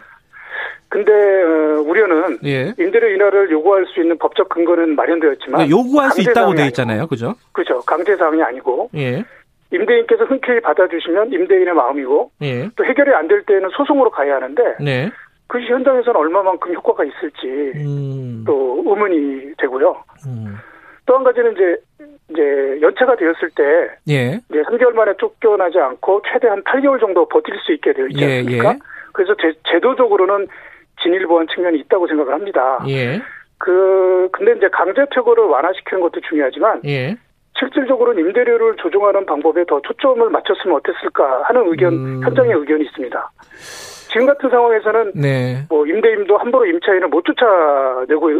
근데 어, 우려는 예. 임대료 인하를 요구할 수 있는 법적 근거는 마련되었지만 네, 요구할 수 있다고 돼 있잖아요, 그죠? 그죠. 강제 사항이 아니고 예. 임대인께서 흔쾌히 받아주시면 임대인의 마음이고 예. 또 해결이 안 될 때는 소송으로 가야 하는데 네. 그것이 현장에서는 얼마만큼 효과가 있을지 음. 또 의문이 되고요. 음. 또한 가지는 이제 이제 연체가 되었을 때 예. 이제 3개월 만에 쫓겨나지 않고 최대한 8개월 정도 버틸 수 있게 되어 있지 예, 않습니까? 예, 그래서 제, 제도적으로는 진일 보한 측면이 있다고 생각을 합니다. 예. 그 근데 이제 강제 퇴거를 완화시키는 것도 중요하지만 예. 실질적으로는 임대료를 조정하는 방법에 더 초점을 맞췄으면 어땠을까 하는 의견, 음. 현장의 의견이 있습니다. 지금 같은 상황에서는 네. 뭐 임대인도 함부로 임차인을 못 쫓아내고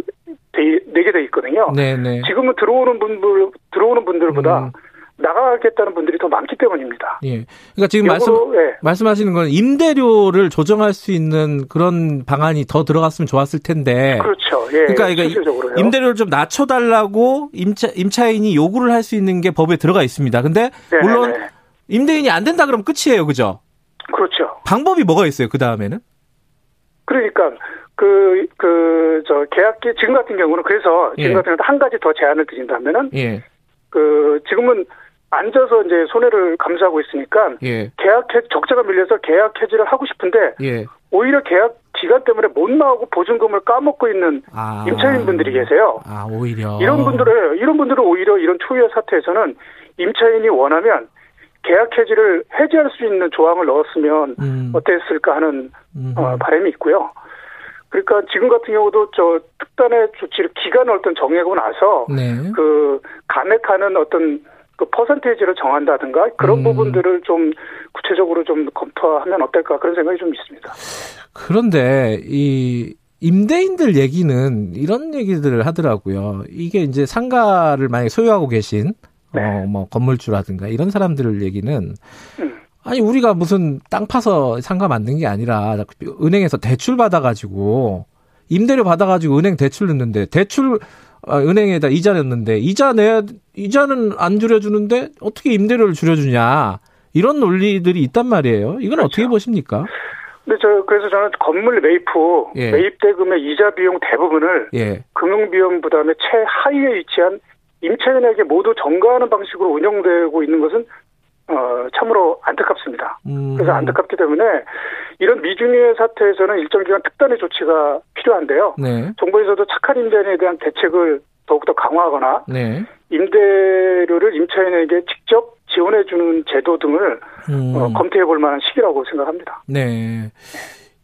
되, 내게 돼 있거든요. 네네. 네. 지금은 들어오는 분들 들어오는 분들보다 음. 나가겠다는 분들이 더 많기 때문입니다. 예. 그러니까 지금 말씀 예. 말씀하시는 건 임대료를 조정할 수 있는 그런 방안이 더 들어갔으면 좋았을 텐데. 그렇죠. 예. 그러니까 이거 임대료를 좀 낮춰 달라고 임차 임차인이 요구를 할 수 있는 게 법에 들어가 있습니다. 근데 네네네. 물론 임대인이 안 된다 그러면 끝이에요. 그죠? 그렇죠. 방법이 뭐가 있어요? 그 다음에는? 그러니까 그, 그, 저, 계약기, 지금 같은 경우는 그래서, 지금 예. 같은 경우는 한 가지 더 제안을 드린다면은, 예. 그, 지금은 앉아서 이제 손해를 감수하고 있으니까, 예. 계약, 해, 적자가 밀려서 계약 해지를 하고 싶은데, 예. 오히려 계약 기간 때문에 못 나오고 보증금을 까먹고 있는 아. 임차인분들이 계세요. 아, 오히려. 이런 분들은, 이런 분들은 오히려 이런 초유의 사태에서는 임차인이 원하면 계약 해지를 해지할 수 있는 조항을 넣었으면 음. 어땠을까 하는 어, 바람이 있고요. 그러니까 지금 같은 경우도 저 특단의 조치를 기간을 어떤 정하고 나서 네. 그 감액하는 어떤 그 퍼센테이지를 정한다든가 그런 음. 부분들을 좀 구체적으로 좀 검토하면 어떨까 그런 생각이 좀 있습니다. 그런데 이 임대인들 얘기는 이런 얘기들을 하더라고요. 이게 이제 상가를 만약에 소유하고 계신 네. 어, 뭐 건물주라든가 이런 사람들 얘기는 음. 아니 우리가 무슨 땅 파서 상가 만든 게 아니라 은행에서 대출 받아가지고 임대료 받아가지고 은행 대출 넣는데 대출 아, 은행에다 이자 냈는데 이자 내 이자는 안 줄여주는데 어떻게 임대료를 줄여주냐 이런 논리들이 있단 말이에요. 이건 그렇죠. 어떻게 보십니까? 근데 저 그래서 저는 건물 매입 후 예. 매입 대금의 이자 비용 대부분을 예. 금융 비용 부담의 최하위에 위치한 임차인에게 모두 전가하는 방식으로 운영되고 있는 것은 어, 참으로 안타깝습니다. 음. 그래서 안타깝기 때문에 이런 미중의 사태에서는 일정 기간 특단의 조치가 필요한데요. 네. 정부에서도 착한 임대인에 대한 대책을 더욱더 강화하거나 네. 임대료를 임차인에게 직접 지원해 주는 제도 등을 음. 어, 검토해 볼 만한 시기라고 생각합니다. 네.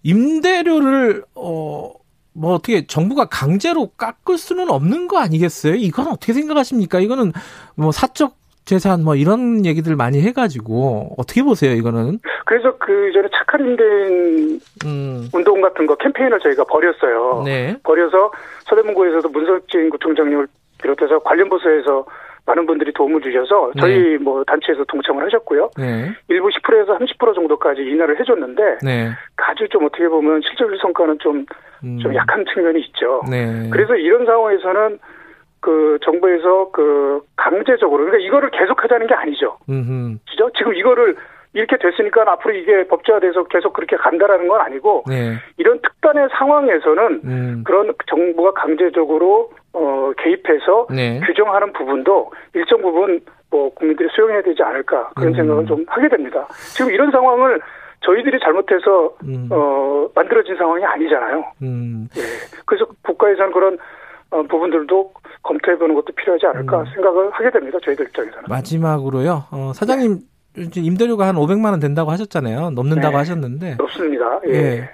임대료를 어, 뭐 어떻게 정부가 강제로 깎을 수는 없는 거 아니겠어요? 이건 어떻게 생각하십니까? 이거는 뭐 사적 재산 뭐 이런 얘기들 많이 해가지고 어떻게 보세요 이거는? 그래서 그 전에 착한 임대인 음. 운동 같은 거 캠페인을 저희가 벌였어요. 네. 벌여서 서대문구에서도 문석진 구청장님을 비롯해서 관련 부서에서 많은 분들이 도움을 주셔서 저희 네. 뭐 단체에서 동참을 하셨고요. 네. 일부 10%에서 30% 정도까지 인하를 해줬는데 네. 아주 좀 어떻게 보면 실질적 성과는 좀, 음. 좀 약한 측면이 있죠. 네. 그래서 이런 상황에서는 그 정부에서 그 강제적으로 그러니까 이거를 계속하자는 게 아니죠. 그죠? 지금 이거를 이렇게 됐으니까 앞으로 이게 법제화돼서 계속 그렇게 간다라는 건 아니고 네. 이런 특단의 상황에서는 음. 그런 정부가 강제적으로 어 개입해서 네. 규정하는 부분도 일정 부분 뭐 국민들이 수용해야 되지 않을까 그런 음. 생각을 좀 하게 됩니다. 지금 이런 상황을 저희들이 잘못해서 음. 어 만들어진 상황이 아니잖아요. 음. 예. 그래서 국가에서는 그런 어, 부분들도 검토해보는 것도 필요하지 않을까 음. 생각을 하게 됩니다. 저희들 입장에서는. 마지막으로요. 어, 사장님 네. 임대료가 한 500만 원 된다고 하셨잖아요. 넘는다고 네. 하셨는데. 높습니다. 예. 예.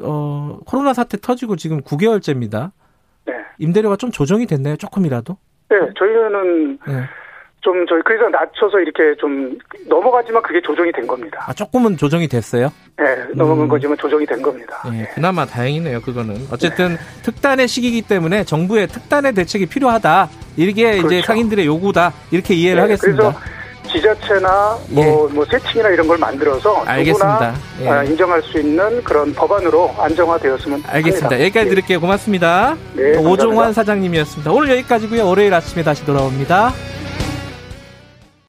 어, 코로나 사태 터지고 지금 9개월째입니다. 네. 임대료가 좀 조정이 됐나요? 조금이라도? 네, 저희는 네. 좀 저희 그래서 낮춰서 이렇게 좀 넘어가지만 그게 조정이 된 겁니다. 아 조금은 조정이 됐어요? 네, 넘어간 음. 거지만 조정이 된 겁니다. 네, 네. 그나마 다행이네요. 그거는 어쨌든 네. 특단의 시기이기 때문에 정부의 특단의 대책이 필요하다. 이게 그렇죠. 이제 상인들의 요구다. 이렇게 이해를 네, 하겠습니다. 그래서 지자체나 뭐, 예. 뭐 세팅이나 이런 걸 만들어서 알겠습니다. 예. 아, 인정할 수 있는 그런 법안으로 안정화되었으면 알겠습니다. 합니다. 여기까지 예. 드릴게요. 고맙습니다. 네, 오종환 사장님이었습니다. 오늘 여기까지고요. 월요일 아침에 다시 돌아옵니다.